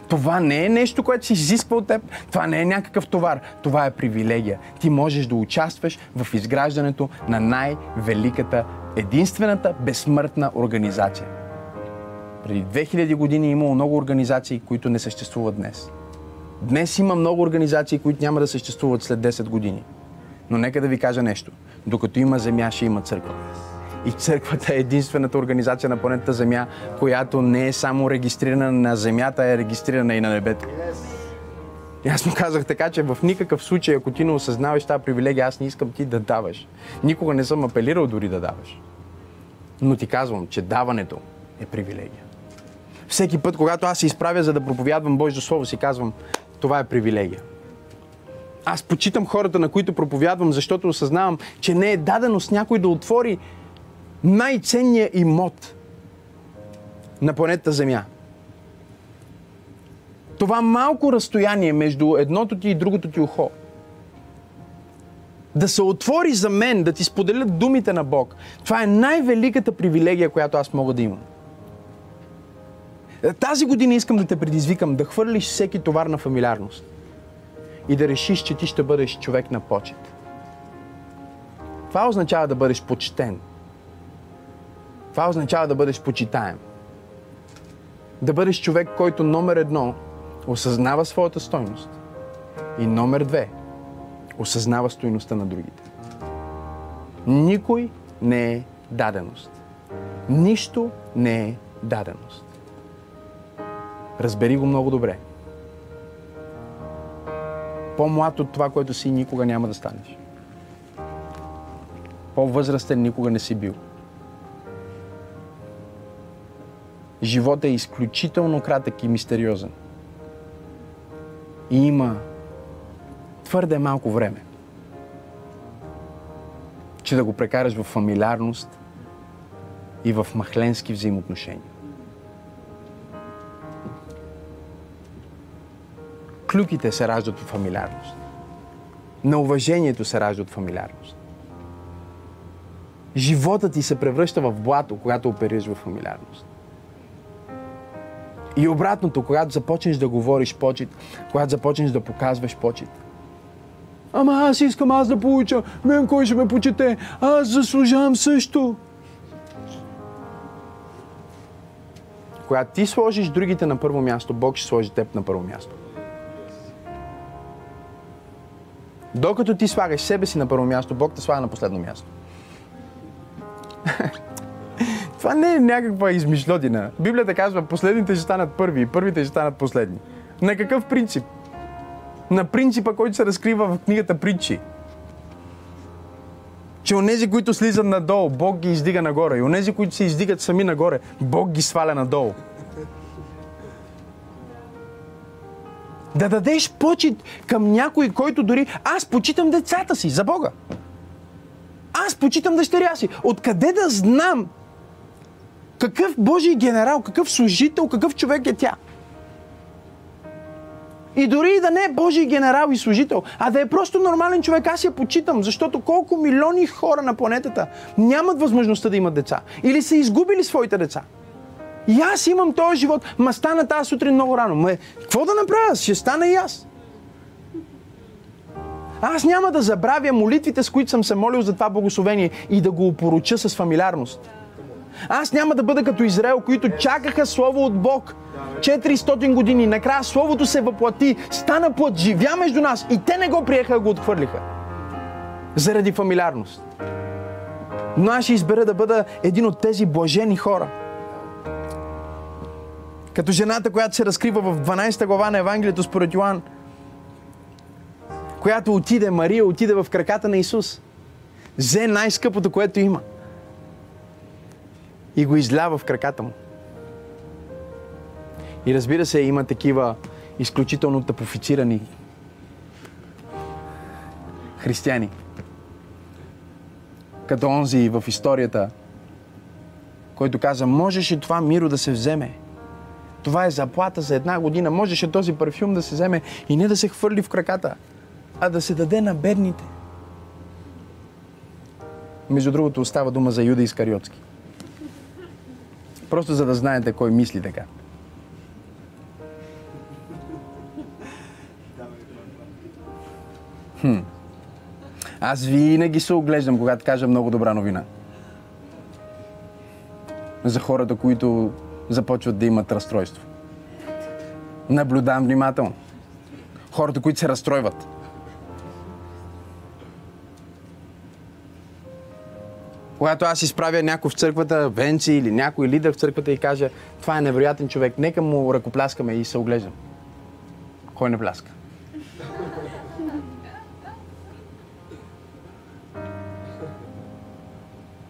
Това не е нещо, което се изисква от теб. Това не е някакъв товар. Това е привилегия. Ти можеш да участваш в изграждането на най-великата, единствената безсмъртна организация. Преди 2000 години е имало много организации, които не съществуват днес. Днес има много организации, които няма да съществуват след 10 години. Но нека да ви кажа нещо. Докато има земя, ще има църква. И църквата е единствената организация на планетата Земя, която не е само регистрирана на Земята, а е регистрирана и на небето. Аз му казах така, че в никакъв случай, ако ти не осъзнаваш тази привилегия, аз не искам ти да даваш. Никога не съм апелирал дори да даваш. Но ти казвам, че даването е привилегия. Всеки път, когато аз се изправя за да проповядвам Божието Слово, си казвам, това е привилегия. Аз почитам хората, на които проповядвам, защото осъзнавам, че не е дадено с някой да отвори най-ценния имот на планетата Земя. Това малко разстояние между едното ти и другото ти ухо. Да се отвори за мен, да ти споделят думите на Бог. Това е най-великата привилегия, която аз мога да имам. Тази година искам да те предизвикам да хвърлиш всеки товар на фамилиарност и да решиш, че ти ще бъдеш човек на почет. Това означава да бъдеш почтен. Това означава да бъдеш почитаем. Да бъдеш човек, който номер едно осъзнава своята стойност и номер две осъзнава стойността на другите. Никой не е даденост. Нищо не е даденост. Разбери го много добре. По-млад от това, което си, никога няма да станеш. По-възрастен никога не си бил. Животът е изключително кратък и мистериозен. И има твърде малко време, че да го прекараш в фамилиарност и в махленски взаимоотношения. Клюките се раждат от фамилиарност. На уважението се ражда от фамилиарност. Животът ти се превръща в блато, когато оперираш в фамилиарност. И обратното, когато започнеш да говориш почет, когато започнеш да показваш почет. Ама аз искам аз да получа, мен кой ще ме почете, аз заслужавам също. Когато ти сложиш другите на първо място, Бог ще сложи теб на първо място. Докато ти слагаш себе си на първо място, Бог те слага на последно място. Това не е някаква измишлодина. Библията казва, последните ще станат първи и първите ще станат последни. На какъв принцип? На принципа, който се разкрива в книгата Притчи. Че онези, които слизат надолу, Бог ги издига нагоре. И онези, които се издигат сами нагоре, Бог ги сваля надолу. Да дадеш почет към някой, който дори... Аз почитам децата си за Бога. Аз почитам дъщеря си. Откъде да знам какъв Божий генерал, какъв служител, какъв човек е тя? И дори и да не е Божий генерал и служител, а да е просто нормален човек, аз я почитам, защото колко милиони хора на планетата нямат възможността да имат деца. Или са изгубили своите деца. И аз имам този живот. Ма стана тази сутрин много рано. Ма, какво да направя? Ще стана и аз. Аз няма да забравя молитвите, с които съм се молил за това благословение и да го опоруча с фамилиарност. Аз няма да бъда като Израел, които чакаха Слово от Бог 400 години. Накрая Словото се въплати, стана плът, живя между нас и те не го приеха, го отхвърлиха. Заради фамилиарност. Но аз ще избера да бъда един от тези блажени хора. Като жената, която се разкрива в 12 глава на Евангелието според Йоан, която отиде, Мария отиде в краката на Исус. Взе най-скъпото, което има – и го изля в краката му. И разбира се, има такива изключително тъпофицирани християни. Като онзи в историята, който каза, можеше това миро да се вземе. Това е заплата за една година. Можеше този парфюм да се вземе и не да се хвърли в краката, а да се даде на бедните. Между другото, остава дума за Юда Искариотски. Просто за да знаете кой мисли така. Хм. Аз винаги се оглеждам, когато кажа много добра новина. За хората, които започват да имат разстройство. Наблюдавам внимателно. Хората, които се разстройват. Когато аз изправя някой в църквата, Венци или някой лидер в църквата и каже, това е невероятен човек, нека му ръкопляскаме и се оглеждам. Кой не пляска?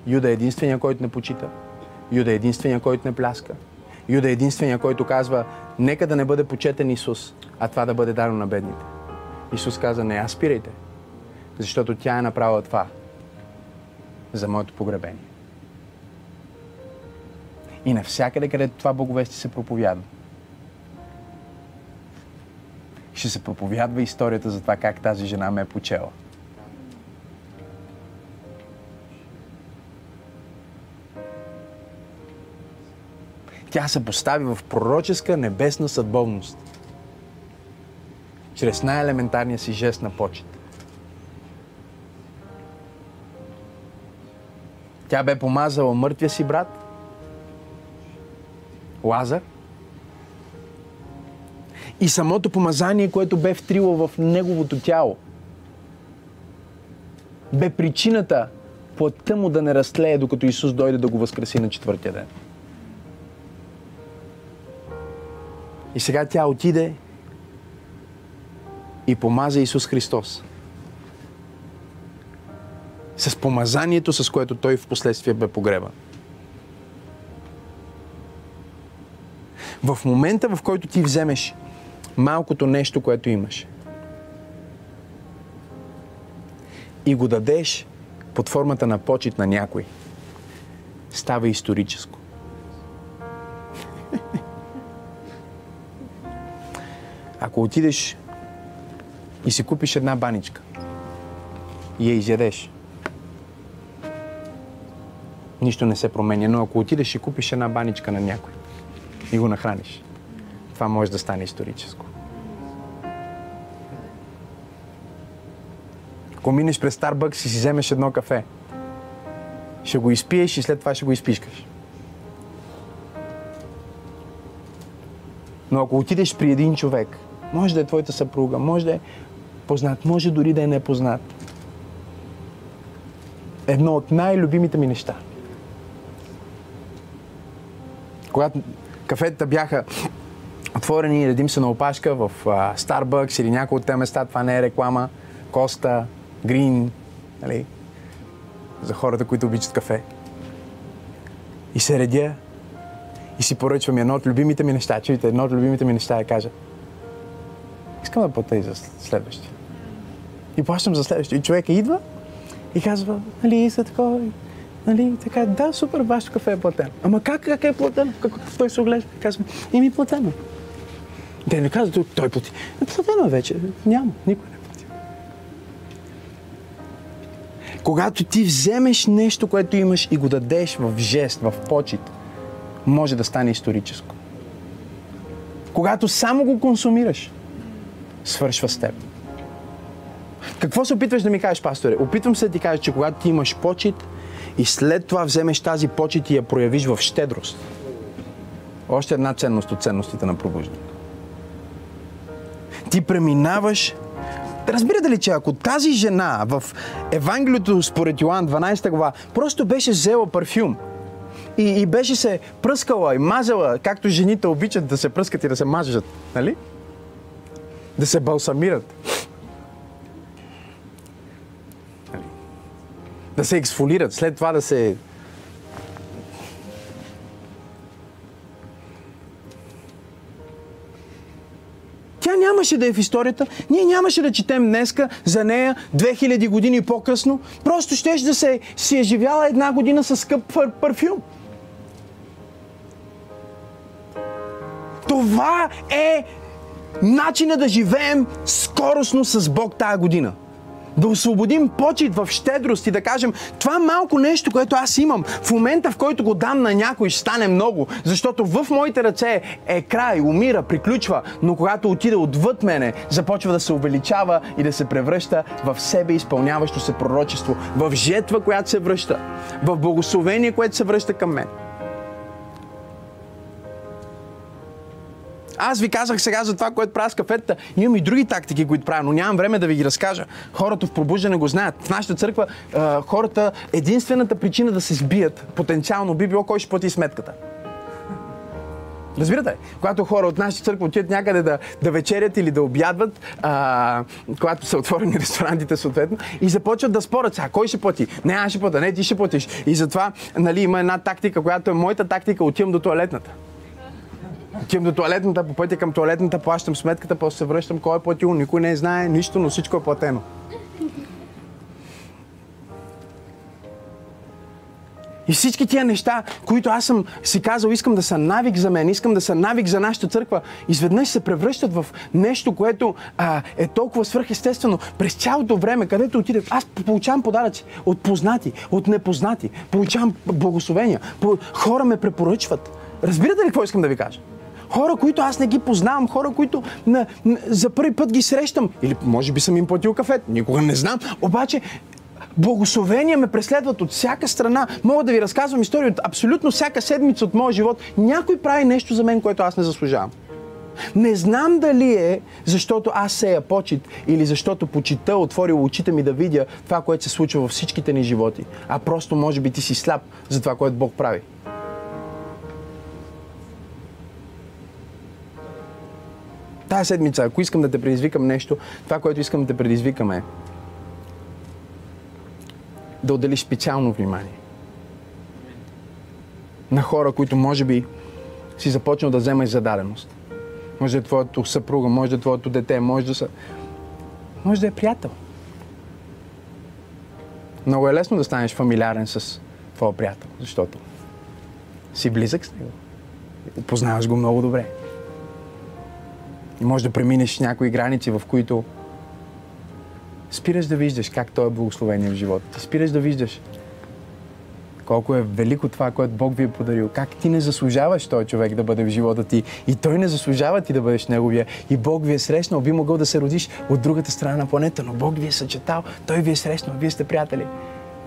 Юда е единствения, който не почита. Юда е единствения, който не пляска. Юда е единствения, който казва, нека да не бъде почетен Исус, а това да бъде дадено на бедните. Исус каза, не аспирайте, защото тя е направила това за моето погребение. И навсякъде, където това боговести се проповядва, ще се проповядва историята за това как тази жена ме е почела. Тя се постави в пророческа небесна съдбовност. Чрез най-елементарния си жест на почет. Тя бе помазала мъртвия си брат, Лазар, и самото помазание, което бе втрило в неговото тяло, бе причината плътта му да не разтлее, докато Исус дойде да го възкреси на четвъртия ден. И сега тя отиде и помаза Исус Христос. С помазанието, с което той в последствие бе погребан. В момента, в който ти вземеш малкото нещо, което имаш и го дадеш под формата на почет на някой, става историческо. Ако отидеш и си купиш една баничка и я изядеш, нищо не се променя. Но ако отидеш и купиш една баничка на някой и го нахраниш, това може да стане историческо. Ако минеш през Starbucks и си вземеш едно кафе, ще го изпиеш и след това ще го изпишкаш. Но ако отидеш при един човек, може да е твоята съпруга, може да е познат, може дори да е непознат. Едно от най-любимите ми неща. Когато кафетата бяха отворени и редим се на опашка в Starbucks или някои от тези места, това не е реклама, Коста, Грин, нали? за хората, които обичат кафе. И се редя и си поръчвам едно от любимите ми неща. Чуйте, едно от любимите ми неща е кажа. Искам да плата и за следващия. И плащам за следващия. И човека идва и казва, нали, за такова, нали, така, да, супер, вашето кафе е платено. Ама как, как е платено? Как, той се оглежда казва, и ми е платено. Те не казват, той плати. Е платено вече. Няма, никой не плати. Когато ти вземеш нещо, което имаш и го дадеш в жест, в почет, може да стане историческо. Когато само го консумираш, свършва с теб. Какво се опитваш да ми кажеш, пасторе? Опитвам се да ти кажа, че когато ти имаш почет и след това вземеш тази почет и я проявиш в щедрост. Още една ценност от ценностите на пробуждане. Ти преминаваш Разбирате ли, че ако тази жена в Евангелието според Йоан 12 глава просто беше взела парфюм и, и беше се пръскала и мазала, както жените обичат да се пръскат и да се мажат, нали? Да се балсамират. Да се ексфолират, след това да се Тя нямаше да е в историята. Ние нямаше да четем днеска за нея 2000 години по-късно. Просто щеше да се си е живяла една година с скъп пар- парфюм. Това е начина да живеем скоростно с Бог тази година. Да освободим почет в щедрост и да кажем, това малко нещо, което аз имам, в момента в който го дам на някой, ще стане много, защото в моите ръце е край, умира, приключва, но когато отиде отвъд мене, започва да се увеличава и да се превръща в себе изпълняващо се пророчество, в жетва, която се връща, в благословение, което се връща към мен. Аз ви казах сега за това, което правя с кафетата. Имам и други тактики, които правя, но нямам време да ви ги разкажа. Хората в пробуждане го знаят. В нашата църква а, хората, единствената причина да се сбият потенциално би било кой ще плати сметката. Разбирате? Когато хора от нашата църква отидат някъде да, да вечерят или да обядват, а, когато са отворени ресторантите съответно, и започват да спорят сега, кой ще плати? Не, аз ще плата, не, ти ще платиш. И затова нали, има една тактика, която е моята тактика, отивам до туалетната. Отивам до туалетната, по пътя към туалетната, плащам сметката, после се връщам, кой е платил, никой не знае нищо, но всичко е платено. И всички тия неща, които аз съм си казал, искам да са навик за мен, искам да са навик за нашата църква, изведнъж се превръщат в нещо, което а, е толкова свръхестествено. През цялото време, където отиде, аз получавам подаръци от познати, от непознати, получавам благословения, хора ме препоръчват. Разбирате ли какво искам да ви кажа? Хора, които аз не ги познавам, хора, които на, на, за първи път ги срещам. Или може би съм им платил кафе, никога не знам. Обаче Благословения ме преследват от всяка страна. Мога да ви разказвам истории от абсолютно всяка седмица от моя живот. Някой прави нещо за мен, което аз не заслужавам. Не знам дали е защото аз сея почет или защото почита отворил очите ми да видя това, което се случва във всичките ни животи, а просто може би ти си слаб за това, което Бог прави. Тая седмица, ако искам да те предизвикам нещо, това, което искам да те предизвикам е да отделиш специално внимание на хора, които може би си започнал да вземаш зададеност. Може да е твоето съпруга, може да е твоето дете, може да са... Може да е приятел. Много е лесно да станеш фамилиарен с твоя приятел, защото си близък с него. Познаваш го много добре. И може да преминеш някои граници, в които спираш да виждаш как той е благословение в живота ти. Спираш да виждаш колко е велико това, което Бог ви е подарил. Как ти не заслужаваш този човек да бъде в живота ти. И той не заслужава ти да бъдеш неговия. И Бог ви е срещнал. Би могъл да се родиш от другата страна на планета, но Бог ви е съчетал. Той ви е срещнал. Вие сте приятели.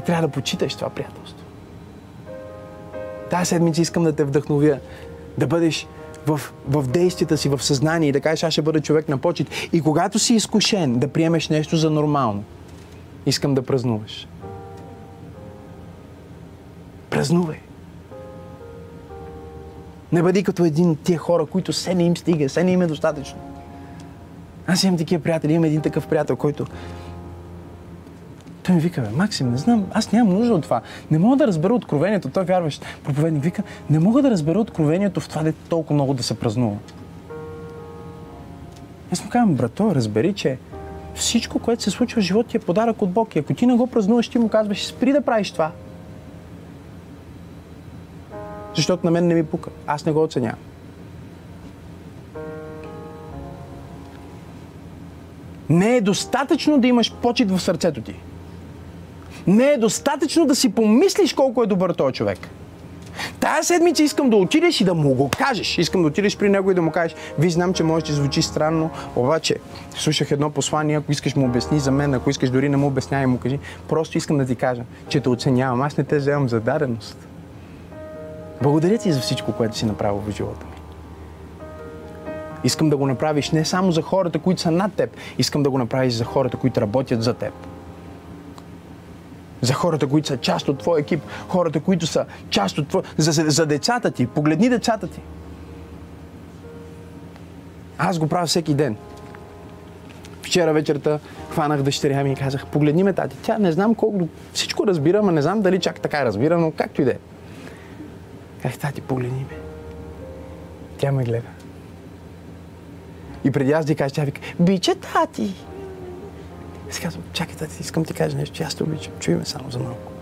И трябва да почиташ това приятелство. Тази седмица искам да те вдъхновя да бъдеш в, в действията си, в съзнание и да кажеш, аз ще бъда човек на почет. И когато си изкушен да приемеш нещо за нормално, искам да празнуваш. Празнувай. Не бъди като един от тия хора, които се не им стига, се не им е достатъчно. Аз имам такива приятели, имам един такъв приятел, който той ми вика, Максим, не знам, аз нямам нужда от това. Не мога да разбера откровението. Той вярващ проповедник вика, не мога да разбера откровението в това, да толкова много да се празнува. Аз му казвам, брато, разбери, че всичко, което се случва в живота ти е подарък от Бог. И ако ти не го празнуваш, ти му казваш, спри да правиш това. Защото на мен не ми пука. Аз не го оценявам. Не е достатъчно да имаш почет в сърцето ти не е достатъчно да си помислиш колко е добър този човек. Тая седмица искам да отидеш и да му го кажеш. Искам да отидеш при него и да му кажеш, ви знам, че може да звучи странно, обаче слушах едно послание, ако искаш му обясни за мен, ако искаш дори не му обяснявай, му кажи. Просто искам да ти кажа, че те оценявам. Аз не те вземам за даденост. Благодаря ти за всичко, което си направил в живота ми. Искам да го направиш не само за хората, които са над теб, искам да го направиш за хората, които работят за теб за хората, които са част от твоя екип, хората, които са част от твоя... За, за, за децата ти. Погледни децата ти. Аз го правя всеки ден. Вчера вечерта хванах дъщеря ми и казах, погледни ме тати. Тя не знам колко, всичко разбира, но не знам дали чак така разбира, но както и да е. Казах, тати, погледни ме. Тя ме гледа. И преди аз да кажа, тя вика, биче тати. И си казвам, чакай, тати, искам ти кажа нещо, аз те обичам. Чуй ме само за малко.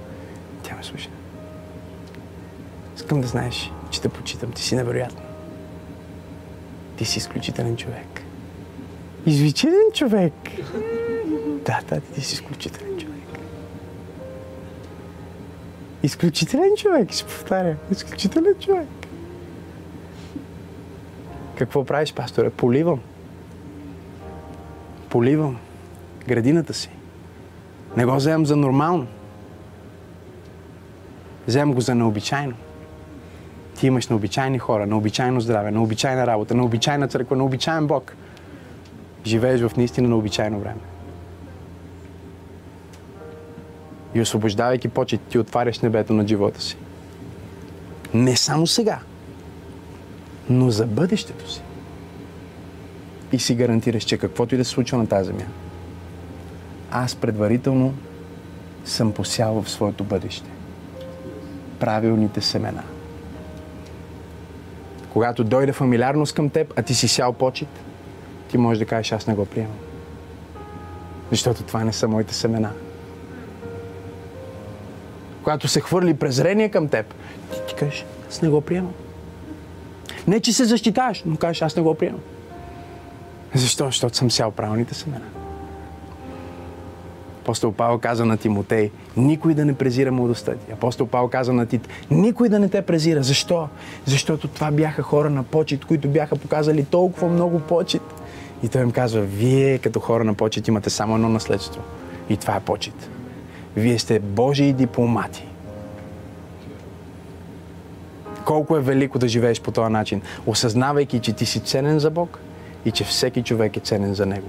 Тя ме слуша. Искам да знаеш, че те почитам. Ти си невероятен. Ти си изключителен човек. Извичителен човек. Да, тати, ти си изключителен човек. Изключителен човек, ще повтаря. Изключителен човек. Какво правиш, пасторе? Поливам. Поливам градината си. Не го вземам за нормално. Вземам го за необичайно. Ти имаш на обичайни хора, на обичайно здраве, на обичайна работа, на обичайна църква, на обичайен Бог. Живееш в наистина на обичайно време. И освобождавайки почет, ти отваряш небето на живота си. Не само сега, но за бъдещето си. И си гарантираш, че каквото и да се случва на тази земя, аз предварително съм посял в своето бъдеще правилните семена. Когато дойде фамилиарност към теб, а ти си сял почет, ти можеш да кажеш, аз не го приемам. Защото това не са моите семена. Когато се хвърли презрение към теб, ти, ти кажеш, аз не го приемам. Не, че се защитаваш, но кажеш, аз не го приемам. Защо? Защото съм сял правилните семена. Апостол Павел каза на Тимотей, никой да не презира младостта ти. Апостол Павел каза на Тит, никой да не те презира. Защо? Защото това бяха хора на почет, които бяха показали толкова много почет. И той им казва, вие като хора на почет имате само едно наследство. И това е почет. Вие сте Божии дипломати. Колко е велико да живееш по този начин, осъзнавайки, че ти си ценен за Бог и че всеки човек е ценен за Него